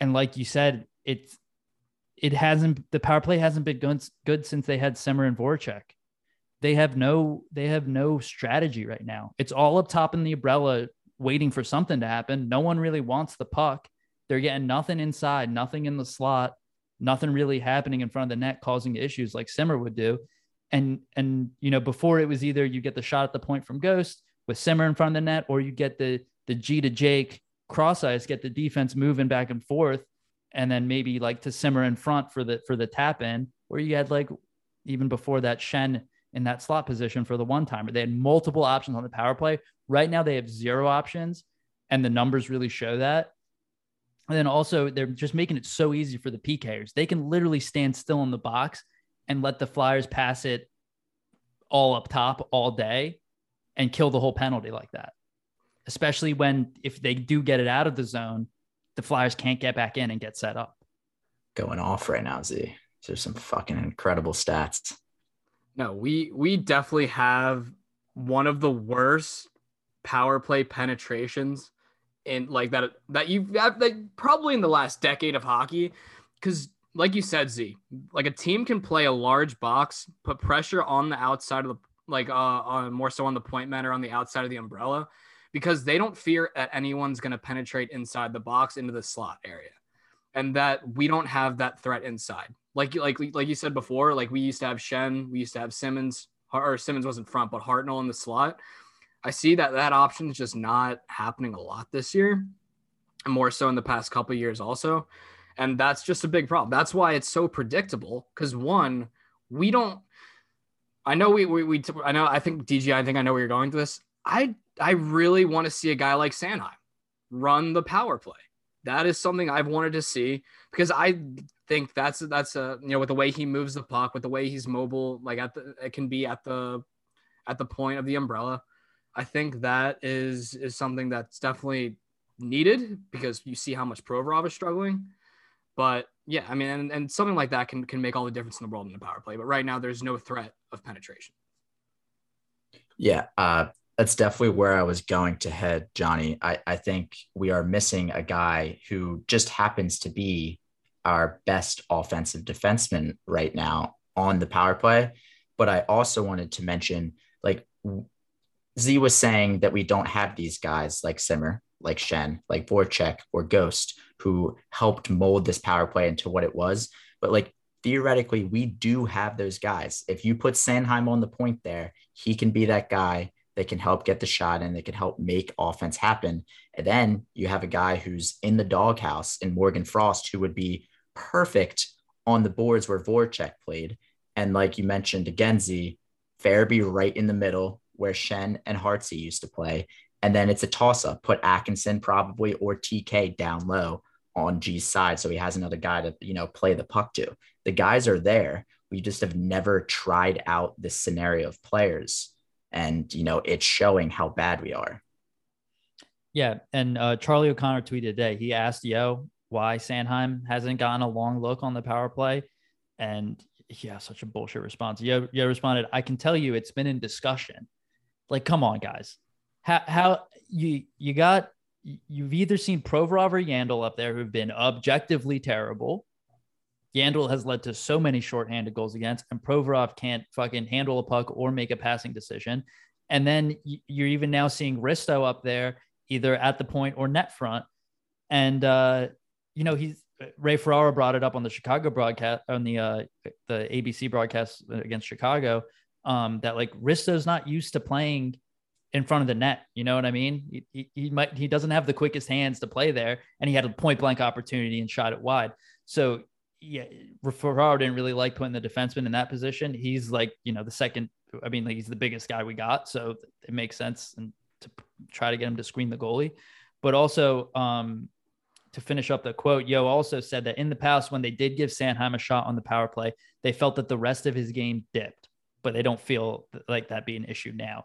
And like you said, it's, it hasn't, the power play hasn't been good, good since they had Simmer and Voracek. They have no, they have no strategy right now. It's all up top in the umbrella, waiting for something to happen. No one really wants the puck. They're getting nothing inside, nothing in the slot, nothing really happening in front of the net, causing issues like Simmer would do and and you know before it was either you get the shot at the point from Ghost with Simmer in front of the net, or you get the the G to Jake cross ice, get the defense moving back and forth, and then maybe like to Simmer in front for the for the tap in, where you had like even before that Schenn in that slot position for the one timer. They had multiple options on the power play. Right now they have zero options, and the numbers really show that. And then also they're just making it so easy for the PKers. They can literally stand still in the box and let the Flyers pass it all up top all day and kill the whole penalty like that. Especially when if they do get it out of the zone, the Flyers can't get back in and get set up. Going off right now, Z. There's some fucking incredible stats. No, we we definitely have one of the worst power play penetrations in like that that you've that probably in the last decade of hockey because like you said, Z, like a team can play a large box, put pressure on the outside of the like uh on more so on the point man or on the outside of the umbrella because they don't fear that anyone's going to penetrate inside the box into the slot area and that we don't have that threat inside like like like you said before like we used to have Schenn we used to have Simmonds, or Simmonds wasn't front but Hartnell in the slot I see that that option is just not happening a lot this year and more so in the past couple years also and that's just a big problem. That's why it's so predictable. Because one, we don't. I know we we, we I know I think DG. I think I know where you're going to this. I I really want to see a guy like Sanheim run the power play. That is something I've wanted to see because I think that's that's a you know with the way he moves the puck, with the way he's mobile, like at the it can be at the at the point of the umbrella. I think that is is something that's definitely needed because you see how much Provorov is struggling. But yeah, I mean, and, and something like that can can make all the difference in the world in the power play. But right now, there's no threat of penetration. Yeah, uh, that's definitely where I was going to head, Johnny. I, I think we are missing a guy who just happens to be our best offensive defenseman right now on the power play. But I also wanted to mention, like Z was saying, that we don't have these guys like Simmer, like Schenn, like Voracek or Ghost who helped mold this power play into what it was. But like theoretically, we do have those guys. If you put Sanheim on the point there, he can be that guy that can help get the shot and that can help make offense happen. And then you have a guy who's in the doghouse in Morgan Frost who would be perfect on the boards where Voracek played. And like you mentioned, Z, Farabee right in the middle where Schenn and Hartsey used to play. And then it's a toss up. Put Atkinson probably or TK down low on G's side. So he has another guy to, you know, play the puck to. The guys are there. We just have never tried out this scenario of players. And, you know, it's showing how bad we are. Yeah. And uh, Charlie O'Connor tweeted today, he asked Yeo why Sanheim hasn't gotten a long look on the power play. And yeah, such a bullshit response. Yeo, Yeo responded, I can tell you it's been in discussion. Like, come on, guys how how you you got you've either seen Provorov or Yandle up there who've been objectively terrible, Yandle has led to so many shorthanded goals against, and Provorov can't fucking handle a puck or make a passing decision. And then you're even now seeing Risto up there, either at the point or net front. And uh, you know, he's Ray Ferraro brought it up on the Chicago broadcast on the uh, the ABC broadcast against Chicago um, that like Risto's not used to playing in front of the net. You know what I mean? He, he, he, might he doesn't have the quickest hands to play there, and he had a point blank opportunity and shot it wide. So yeah, Ferraro didn't really like putting the defenseman in that position. He's like you know the second. I mean, like he's the biggest guy we got, so it makes sense and to try to get him to screen the goalie. But also, um, to finish up the quote, Yeo also said that in the past, when they did give Sanheim a shot on the power play, they felt that the rest of his game dipped, but they don't feel like that be an issue now.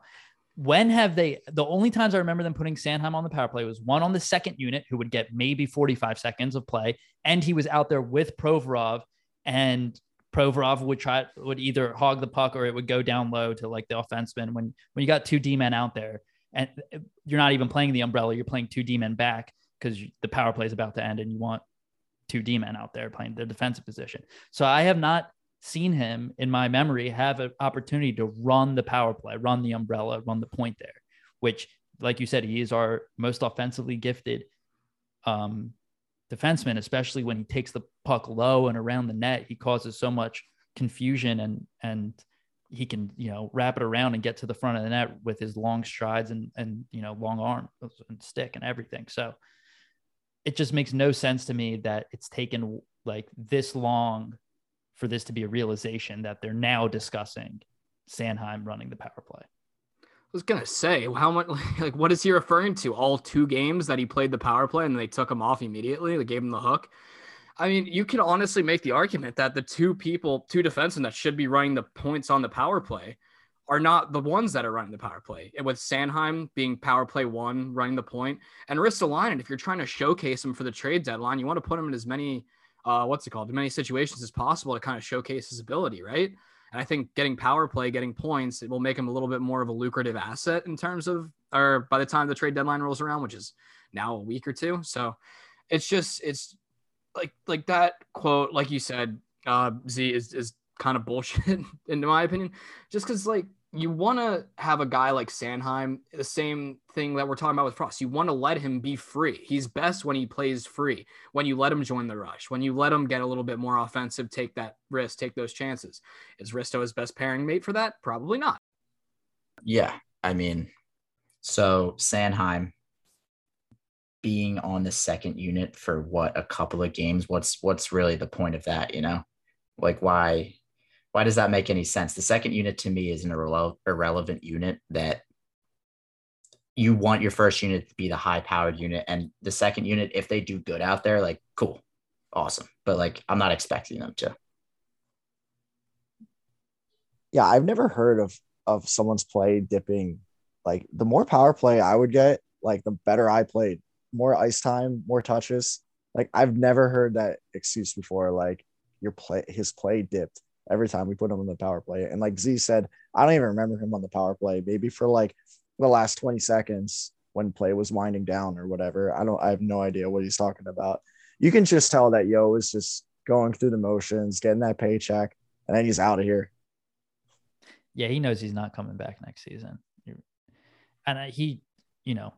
When have they? The only times I remember them putting Sanheim on the power play was one on the second unit, who would get maybe 45 seconds of play, and he was out there with Provorov, and Provorov would try would either hog the puck or it would go down low to like the offenseman. When when you got two D men out there, and uh, you're not even playing the umbrella, you're playing two D men back because the power play is about to end and you want two D men out there playing the defensive position. So I have not seen him in my memory have an opportunity to run the power play, run the umbrella, run the point there, which, like you said, he is our most offensively gifted um, defenseman, especially when he takes the puck low and around the net. He causes so much confusion and and he can you know wrap it around and get to the front of the net with his long strides and and you know long arm and stick and everything. So it just makes no sense to me that it's taken like this long for this to be a realization that they're now discussing Sanheim running the power play. I was gonna say, how much like what is he referring to? All two games that he played the power play and they took him off immediately. They gave him the hook. I mean, you can honestly make the argument that the two people, two defensemen that should be running the points on the power play are not the ones that are running the power play. And with Sanheim being power play one, running the point, and Ristolainen, if you're trying to showcase him for the trade deadline, you want to put him in as many, uh, what's it called, as many situations as possible to kind of showcase his ability, right? And I think getting power play, getting points, it will make him a little bit more of a lucrative asset in terms of, or by the time the trade deadline rolls around, which is now a week or two. So it's just, it's like, like that quote, like you said, uh, Z is, is kind of bullshit in my opinion, just because like you want to have a guy like Sanheim, the same thing that we're talking about with Frost. You want to let him be free. He's best when he plays free, when you let him join the rush, when you let him get a little bit more offensive, take that risk, take those chances. Is Risto his best pairing mate for that? Probably not. Yeah. I mean, so Sanheim being on the second unit for what a couple of games, what's what's really the point of that, you know? Like why why does that make any sense? The second unit to me is an irrele- irrelevant unit that you want your first unit to be the high powered unit. And the second unit, if they do good out there, like, cool, awesome. But like, I'm not expecting them to. Yeah, I've never heard of of someone's play dipping. Like the more power play I would get, like the better I played. More ice time, more touches. Like I've never heard that excuse before. Like your play, his play dipped every time we put him on the power play. And like Z said, I don't even remember him on the power play. Maybe for like the last 20 seconds when play was winding down or whatever. I don't I have no idea what he's talking about. You can just tell that Yeo is just going through the motions, getting that paycheck, and then he's out of here. Yeah, he knows he's not coming back next season. And he, you know,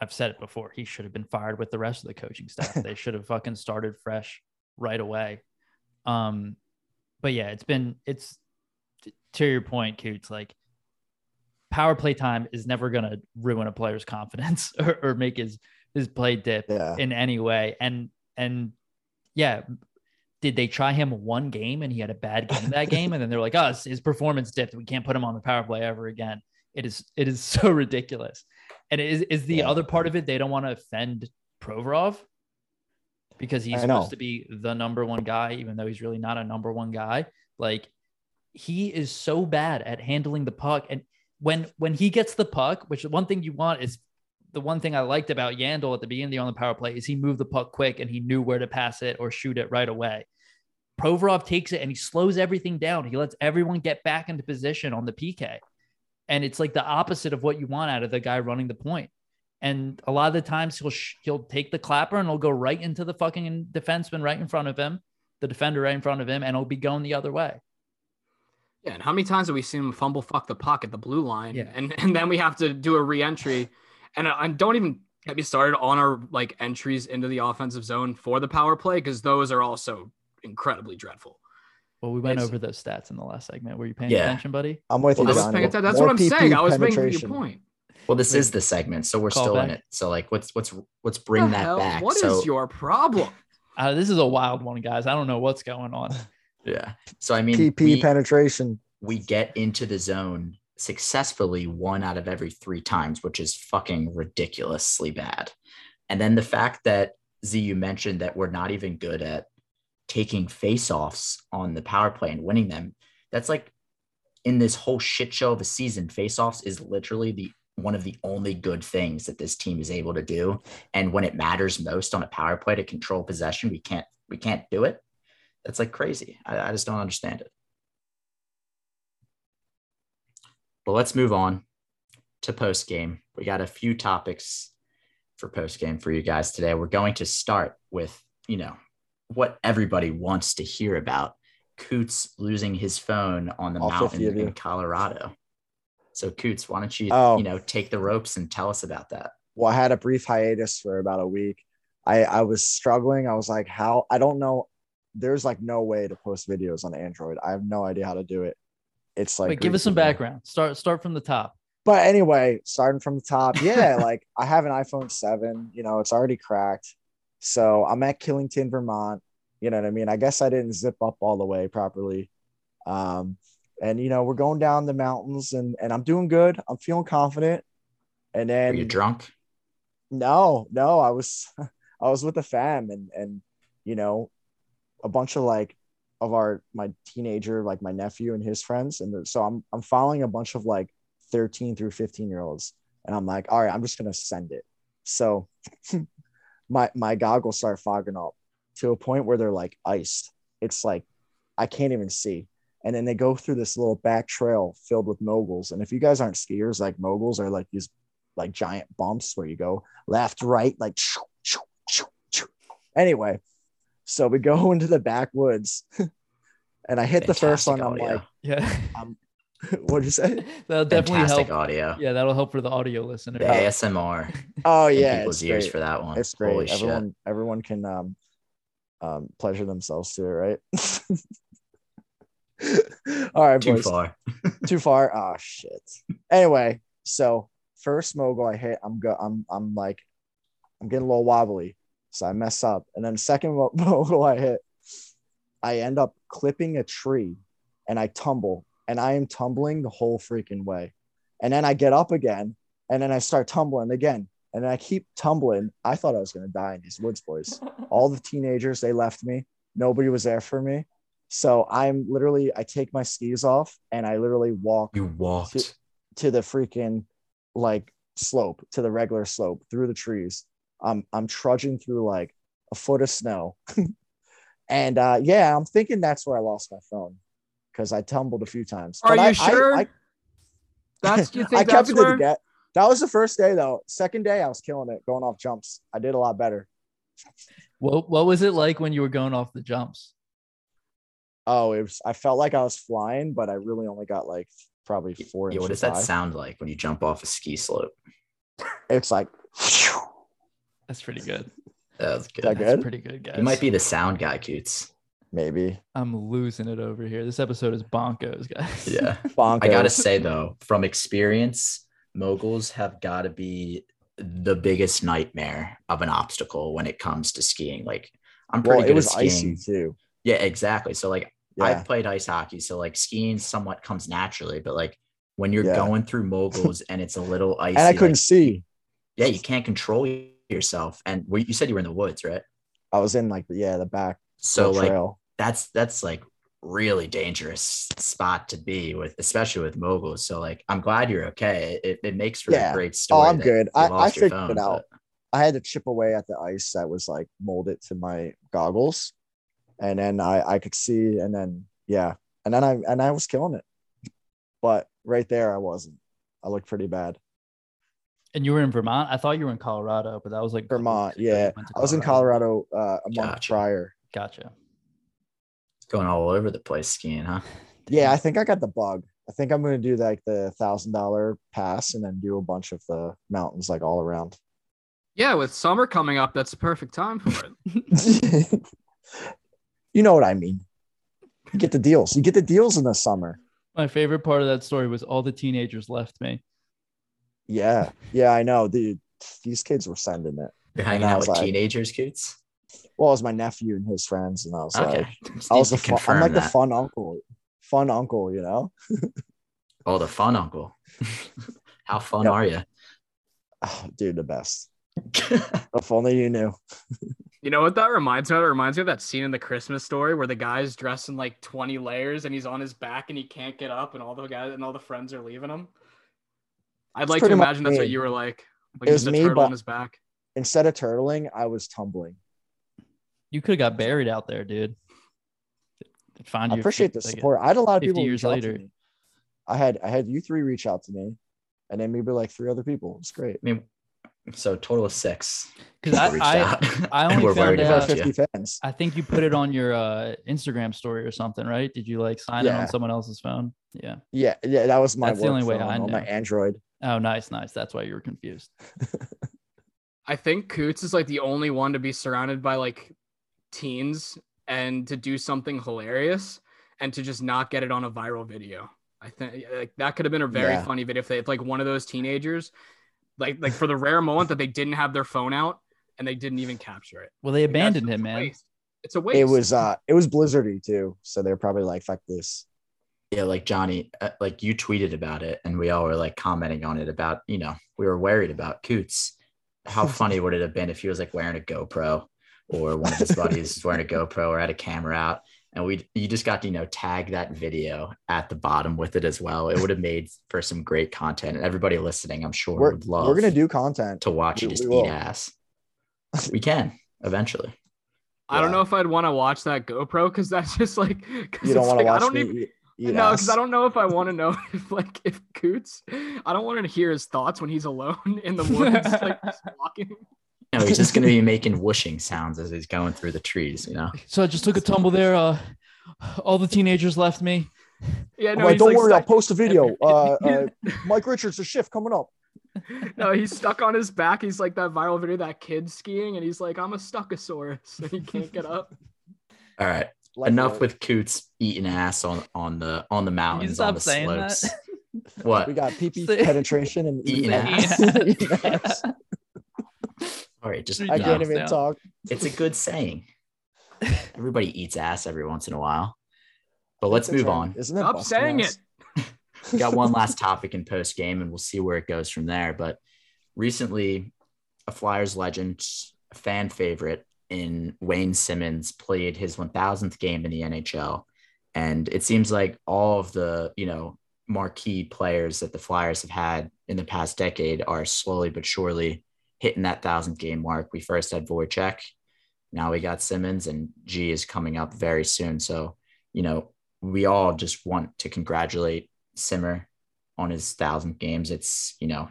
I've said it before. He should have been fired with the rest of the coaching staff. they should have fucking started fresh right away. Um, but yeah, it's been it's to your point, Coots. Like power play time is never gonna ruin a player's confidence or, or make his his play dip yeah. in any way. And and yeah, did they try him one game and he had a bad game that game, and then they're like, "Oh, his performance dipped. We can't put him on the power play ever again." It is it is so ridiculous. And is is the yeah. other part of it they don't want to offend Provorov because he's supposed to be the number one guy, even though he's really not a number one guy. Like he is so bad at handling the puck. And when when he gets the puck, which one thing you want is the one thing I liked about Yandle at the beginning on the power play is he moved the puck quick and he knew where to pass it or shoot it right away. Provorov takes it and he slows everything down. He lets everyone get back into position on the PK. And it's like the opposite of what you want out of the guy running the point. And a lot of the times he'll sh- he'll take the clapper and he'll go right into the fucking defenseman right in front of him, the defender right in front of him, and he'll be going the other way. Yeah, and how many times have we seen him fumble fuck the puck at the blue line? Yeah. And and then we have to do a re-entry. And I I don't even get me started on our like entries into the offensive zone for the power play, because those are also incredibly dreadful. Well, we went It's- over those stats in the last segment. Were you paying Yeah. attention, buddy? I'm with Well, you, this I is was Johnny. paying attention. That's what I'm PP saying. I was making your point. Well, this Wait. is the segment, so we're Call still in it. So like, what's what's let's let's What bring the that hell? back. What is so your problem? Uh, this is a wild one, guys. I don't know what's going on. yeah. So I mean, PP we, penetration. we get into the zone successfully one out of every three times, which is fucking ridiculously bad. And then the fact that Z, you mentioned that we're not even good at taking face-offs on the power play and winning them. That's like in this whole shit show of a season, face-offs is literally the one of the only good things that this team is able to do. And when it matters most on a power play to control possession, we can't we can't do it. That's like crazy. I, I just don't understand it. But let's move on to post game. We got a few topics for post game for you guys today. We're going to start with, you know, what everybody wants to hear about Coots losing his phone on the All mountain in Colorado. So Coots, why don't you, Oh. you know, take the ropes and tell us about that? well, I had a brief hiatus for about a week. I, I was struggling. I was like, how? I don't know. There's like no way to post videos on Android. I have no idea how to do it. It's like, Wait, give us some Greek background. Start start from the top. But anyway, starting from the top, yeah, like I have an iPhone 7, you know, it's already cracked. So I'm at Killington, Vermont. You know what I mean? I guess I didn't zip up all the way properly. Um, and you know, we're going down the mountains and and I'm doing good. I'm feeling confident. And Are then you drunk? no, no, I was I was with the fam and and you know, a bunch of like of our my teenager, like my nephew and his friends. And so I'm I'm following a bunch of like 13 through 15 year olds. And I'm like, all right, I'm just gonna send it. So my my goggles start fogging up to a point where they're like iced. It's like I can't even see. And then they go through this little back trail filled with moguls. And if you guys aren't skiers, like moguls are like these like giant bumps where you go left, right, like shoo, shoo, shoo, shoo. anyway. So we go into the backwoods and I hit the first Fantastic one. I'm audio. like, Yeah, what'd you say? that'll definitely Fantastic help. audio. Yeah, that'll help for the audio listener. The ASMR Oh yeah, people's ears great. for that one. It's great. Holy everyone, shit. everyone can um, um, pleasure themselves to it, right? All right, Too boys. far. Too far. Oh shit. Anyway, so first mogul I hit, I'm go. I'm I'm like, I'm getting a little wobbly, so I mess up, and then second mogul I hit, I end up clipping a tree, and I tumble, and I am tumbling the whole freaking way, and then I get up again, and then I start tumbling again, and then I keep tumbling. I thought I was gonna die in these woods, boys. All the teenagers they left me. Nobody was there for me. So I'm literally I take my skis off and I literally walk You walked. to the freaking like slope to the regular slope through the trees. I'm I'm trudging through like a foot of snow. and uh yeah, I'm thinking that's where I lost my phone because I tumbled a few times. Are But you I- I- sure? I, That's you I kept that's it to where? the get. That was the first day though. Second day, I was killing it, going off jumps. I did a lot better. What what was it like when you were going off the jumps? Oh, it was. I felt like I was flying, but I really only got like probably four. Yeah, what does inches that high. sound like when you jump off a ski slope? It's like. That's pretty good. That was good. That That's pretty good, guys. You might be the sound guy, Coots. Maybe. I'm losing it over here. This episode is bonkos, guys. Yeah. Bonkers. I gotta say though, from experience, moguls have got to be the biggest nightmare of an obstacle when it comes to skiing. Like I'm pretty Well, good it was at skiing. icy too. Yeah, exactly. So like Yeah. I've played ice hockey, so like skiing somewhat comes naturally, but like when you're Yeah. going through moguls and it's a little icy, and I couldn't like, see. yeah, you can't control yourself. And you said you were in the woods, right? I was in like the yeah the back So the like trail. that's that's like really dangerous spot to be with, especially with moguls. So like I'm glad you're okay. It, it makes for Yeah. a great oh, story. Oh, I'm good. I, I figured phone, it out. but- I had to chip away at the ice that was like molded to my goggles, and then I I could see, and then yeah, and then I and I was killing it, but right there I wasn't. I looked pretty bad. And you were in Vermont? I thought you were in Colorado, but that was like Vermont, weeks ago you yeah. I was in Colorado uh, a month Gotcha. prior. Gotcha. Going all over the place skiing, huh? Yeah, I think I got the bug. I think I'm gonna do like the thousand dollar pass and then do a bunch of the mountains like all around. Yeah, with summer coming up, that's the perfect time for it. you know what I mean. You get the deals. You get the deals in the summer. My favorite part of that story was all the teenagers left me. Yeah, yeah, I know, dude. These kids were sending it. You're hanging out was with like- teenagers, kids? Well, it was my nephew and his friends, and I was Okay. like, I was to the fun, I'm confirm like the fun uncle, fun uncle, you know. Oh, the fun uncle. How fun Yep. are you? Oh, ah, dude, the best. If only you knew. You know what that reminds me of? It reminds me of that scene in the Christmas story where the guy's dressed in like 20 layers and he's on his back and he can't get up and all the guys and all the friends are leaving him. I'd It's like to imagine that's what you were like. Like It was just a me, turtle but- on his back. Instead of turtling, I was tumbling. You could have got buried out there, dude. Find I you appreciate the like, support. I had a lot of people years reach out later. to me. I had I had you three reach out to me, and then maybe like three other people. It's great. I mean, so total of six. Because I, I, I only we're found worried out- About about you. fifty fans. I think you put it on your uh, Instagram story or something, right? Did you like sign it on someone else's phone? Yeah. Yeah, yeah, that was my. That's the only way phone I on my know. Android. Oh, nice, nice. That's why you were confused. I think Coots is like the only one to be surrounded by like teens and to do something hilarious and to just not get it on a viral video. I think like that could have been a very Yeah. funny video if they if like one of those teenagers, like like for the rare moment that they didn't have their phone out and they didn't even capture it. Well, they Like, abandoned him, man. waste. It's a waste. It was uh, it was blizzardy too, so they're probably like, "Fuck this." Yeah, like Johnny, uh, like you tweeted about it, and we all were like commenting on it about, you know, we were worried about Coots. How funny would it have been if he was like wearing a GoPro or one of his buddies was wearing a GoPro or had a camera out, and we you just got to you know tag that video at the bottom with it as well. It would have made for some great content, and everybody listening, I'm sure, We're would love we're gonna do content. to watch you just eat ass. We can eventually. I don't know if I'd want to watch that GoPro because that's just like You don't want to like, I don't me even eat, eat no, because I don't know if I want to know if like if Coots, I don't want to hear his thoughts when he's alone in the woods, like just walking. You know, he's just gonna be making whooshing sounds as he's going through the trees. You know. So I just took a tumble there. Uh, all the teenagers left me. Yeah, no, like, don't like worry, I'll post a video. Uh, uh, Mike Richards, a shift coming up. no, he's stuck on his back. He's like that viral video that kid skiing, and he's like, I'm a Stuckosaurus, and he can't get up. All right. Like, enough with Coots eating ass on on the on the mountains on the saying that? slopes. What? We got pee pee penetration and Eating eating ass. ass. Eating ass. All right, just I I can't Yeah. even talk. it's a good saying. Everybody eats ass every once in a while. But let's move on. Isn't it? Stop saying ass? it. We got one last topic in post game, and we'll see where it goes from there. But recently, a Flyers legend, a fan favorite in Wayne Simmonds, played his 1000th game in the NHL, and it seems like all of the you know marquee players that the Flyers have had in the past decade are slowly but surely hitting that thousand game mark. We first had Voracek, now we got Simmonds, and G is coming up very soon. So you know we all just want to congratulate Simmer on his thousand games. It's you know,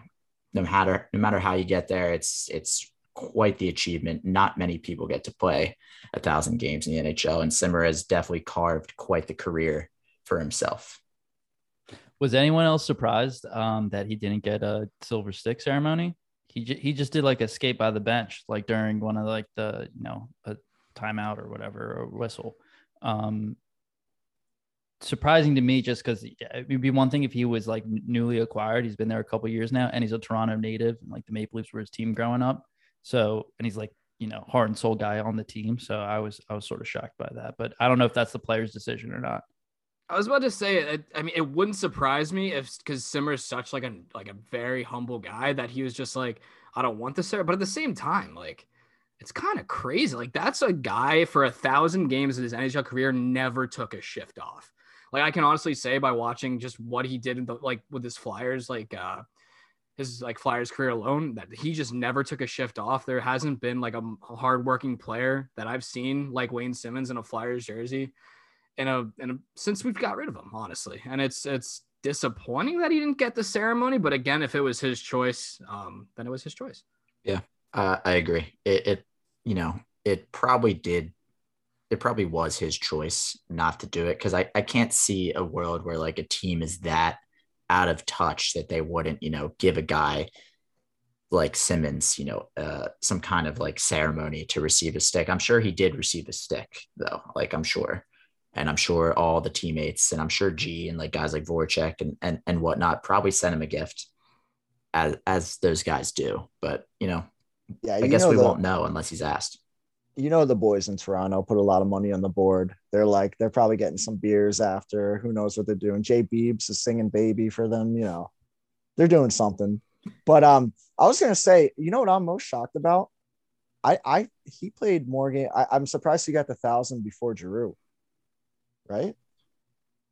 no matter no matter how you get there, it's it's quite the achievement. Not many people get to play a thousand games in the NHL, and Simmer has definitely carved quite the career for himself. Was anyone else surprised um, that he didn't get a silver stick ceremony? He j- he just did like a skate by the bench, like during one of like the you know a timeout or whatever or whistle. Um, surprising to me, just because it would be one thing if he was like newly acquired. He's been there a couple years now, and he's a Toronto native, and like the Maple Leafs were his team growing up. So, and he's like you know heart and soul guy on the team. So I was I was sort of shocked by that, but I don't know if that's the player's decision or not. I was about to say, it, I mean, it wouldn't surprise me if because Simmer's such like a like a very humble guy that he was just like, I don't want this, but at the same time, like, it's kind of crazy. Like that's a guy for a thousand games in his NHL career never took a shift off. Like I can honestly say by watching just what he did in the, like with his Flyers, like uh his like Flyers career alone, that he just never took a shift off. There hasn't been like a hardworking player that I've seen like Wayne Simmonds in a Flyers jersey in a in a since we've got rid of him, honestly. And it's it's disappointing that he didn't get the ceremony. But again, if it was his choice, um, then it was his choice. Uh, I agree. It, it, you know, it probably did it probably was his choice not to do it because I, I can't see a world where like a team is that out of touch that they wouldn't, you know, give a guy like Simmonds, you know, uh, some kind of like ceremony to receive a stick. I'm sure he did receive a stick though. Like I'm sure, and I'm sure all the teammates and I'm sure G and like guys like Voracek and and and whatnot probably sent him a gift, as as those guys do. But you know, Yeah, I you guess know we the- won't know unless he's asked. you know the boys in Toronto put a lot of money on the board. They're like they're probably getting some beers after. Who knows what they're doing? Jay Beebs is singing "Baby" for them. You know, they're doing something. But um, I was gonna say, you know what I'm most shocked about? I I he played more game. I, I'm surprised he got the thousand before Giroux. Right?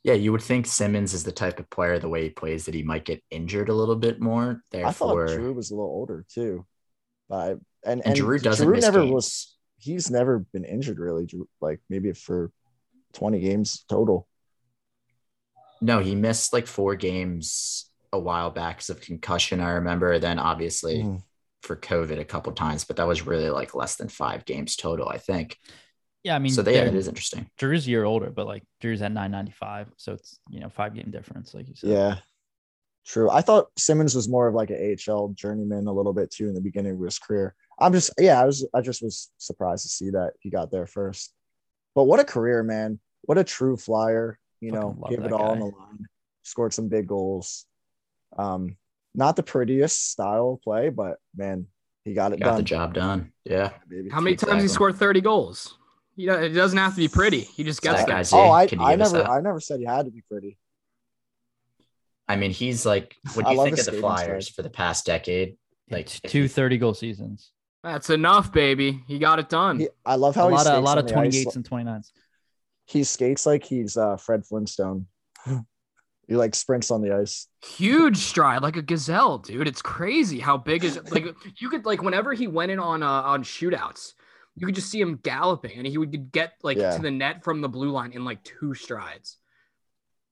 Yeah, you would think Simmonds is the type of player the way he plays that he might get injured a little bit more. I thought Drew was a little older too. But I, and and Giroux doesn't Giroux miss never games. was. He's never been injured really. Giroux- Like maybe for 20 games total. No, he missed like four games a while back because of concussion. I remember. Then obviously Mm. for COVID a couple times, but that was really like less than five games total, I think. Yeah, I mean, so they're- it is interesting. Drew's a year older, but like Drew's at 995, so it's you know five game difference, like you said. Yeah, true. I thought Simmonds was more of like an AHL journeyman a little bit too in the beginning of his career. I'm just, yeah, I was, I just was surprised to see that he got there first. But what a career, man! What a true flyer. You know, Fucking love give it that all on the line. Scored some big goals. Um, not the prettiest style of play, but man, he got it Got done. the job done. Yeah. baby. How many times he scored 30 goals? You know, it doesn't have to be pretty. He just gets That there. guy's- Oh, I, I never, that? I never said he had to be pretty. I mean, he's like, when I you love think of the Flyers style. for the past decade, like Like two 30 goal seasons. That's enough, baby. He got it done. He, I love A how he lot of a lot of the ice 28s and 29s. he skates like he's uh, Fred Flintstone. he like sprints on the ice. Huge stride, like a gazelle, dude. It's crazy how big is like you could like whenever he went in on uh, on shootouts, you could just see him galloping, and he would get like Yeah. to the net from the blue line in like two strides.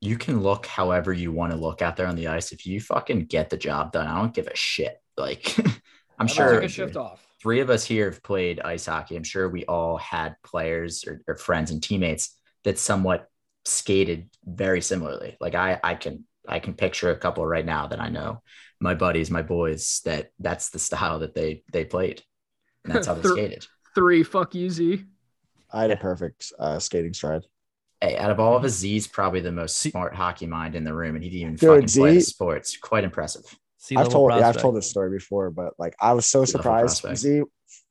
you can look however you want to look out there on the ice. If you fucking get the job done, I don't give a shit. Like, I'm sure Took a shift off. three of us here have played ice hockey. I'm sure we all had players or, or friends and teammates that somewhat skated very similarly. Like I, I can, I can picture a couple right now that I know, my buddies, my boys, that that's the style that they they played, and that's how they Thr- skated. Three, fuck you, Z. I had a perfect uh, skating stride. Hey, out of all of us, Z's probably the most smart hockey mind in the room, and he didn't even Dude, fucking play the sports. Quite impressive. See I've told, yeah, I've told this story before, but like I was so Level surprised. prospect. Z,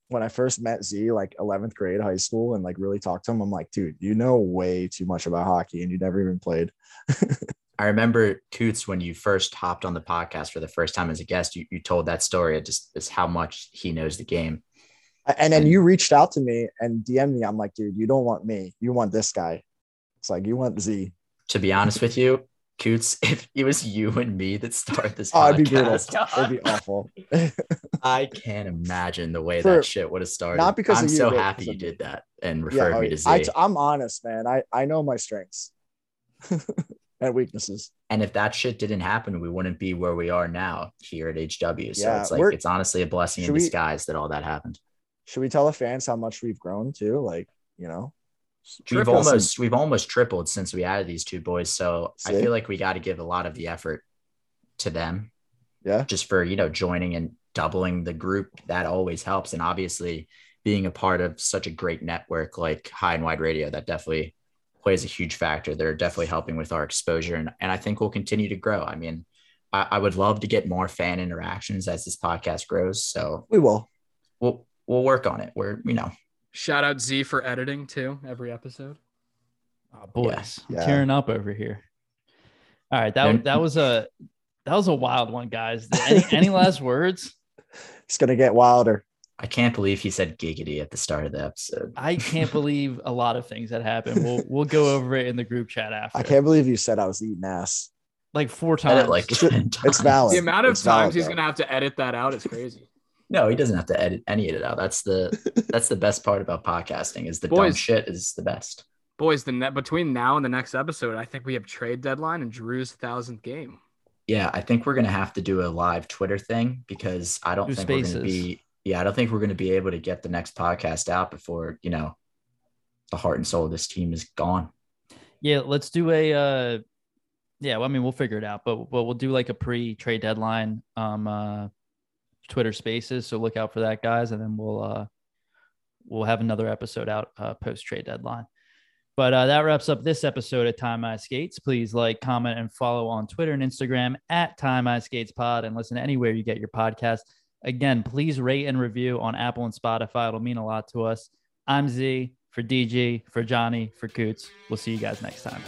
when I first met Z, like 11th grade high school, and like really talked to him, I'm like, dude, you know way too much about hockey, and you never even played. I remember Coots when you first hopped on the podcast for the first time as a guest. You, you told that story. It just is how much he knows the game. And then you reached out to me and DM'd me. I'm like, dude, you don't want me. You want this guy. It's like you want Z. To be honest with you, Coots, if it was you and me that started this Oh, it'd be brutal. It'd be awful. I can't imagine the way For- that shit would have started. not because I'm you, so happy you did that and yeah, referred oh, me to Z. I, I'm honest, man. I I know my strengths and weaknesses. and if that shit didn't happen, we wouldn't be where we are now here at HW. So Yeah, it's like it's honestly a blessing in Should we- disguise that all that happened. Should we tell the fans how much we've grown too? Like, you know, We've almost we've almost tripled since we added these two boys. So I feel like we got to give a lot of the effort to them yeah. just for you know joining and doubling the group. That always helps. And obviously being a part of such a great network like High and Wide Radio, that definitely plays a huge factor. They're definitely helping with our exposure. And, and I think we'll continue to grow. I mean, I, I would love to get more fan interactions as this podcast grows. So We will. we'll we'll work on it. We're you know Shout out Z for editing too every episode. Oh, boys, I'm Yeah. tearing up over here. All right, that And- that was a that was a wild one, guys. Any any last words? It's gonna get wilder. I can't believe he said giggity at the start of the episode. I can't believe a lot of things that happened. We'll we'll go over it in the group chat after. I can't believe you said I was eating ass. like four times. like It's- 10 it's times. valid. The amount of It's valid, times he's though. gonna have to edit that out is crazy. No, he doesn't have to edit any of it out. That's the that's the best part about podcasting is the dumb Boys. shit is the best. Boys, the net between now and the next episode, I think we have trade deadline and Drew's thousandth game. Yeah, I think we're gonna have to do a live Twitter thing because I don't Do think we're gonna be yeah, I don't think we're gonna be able to get the next podcast out before, you know, the heart and soul of this team is gone. Yeah, let's do a uh yeah, well, I mean we'll figure it out, but but we'll do like a pre-trade deadline um uh Twitter spaces. So look out for that, guys, and then we'll uh we'll have another episode out uh post trade deadline. But uh, that wraps up this episode of Time I Skates. Please like, comment, and follow on Twitter and Instagram at Time I Skates Pod and listen anywhere you get your podcast. Again, please rate and review on Apple and Spotify. It'll mean a lot to us. I'm Z for DG, for Johnny, for Coots. We'll see you guys next time.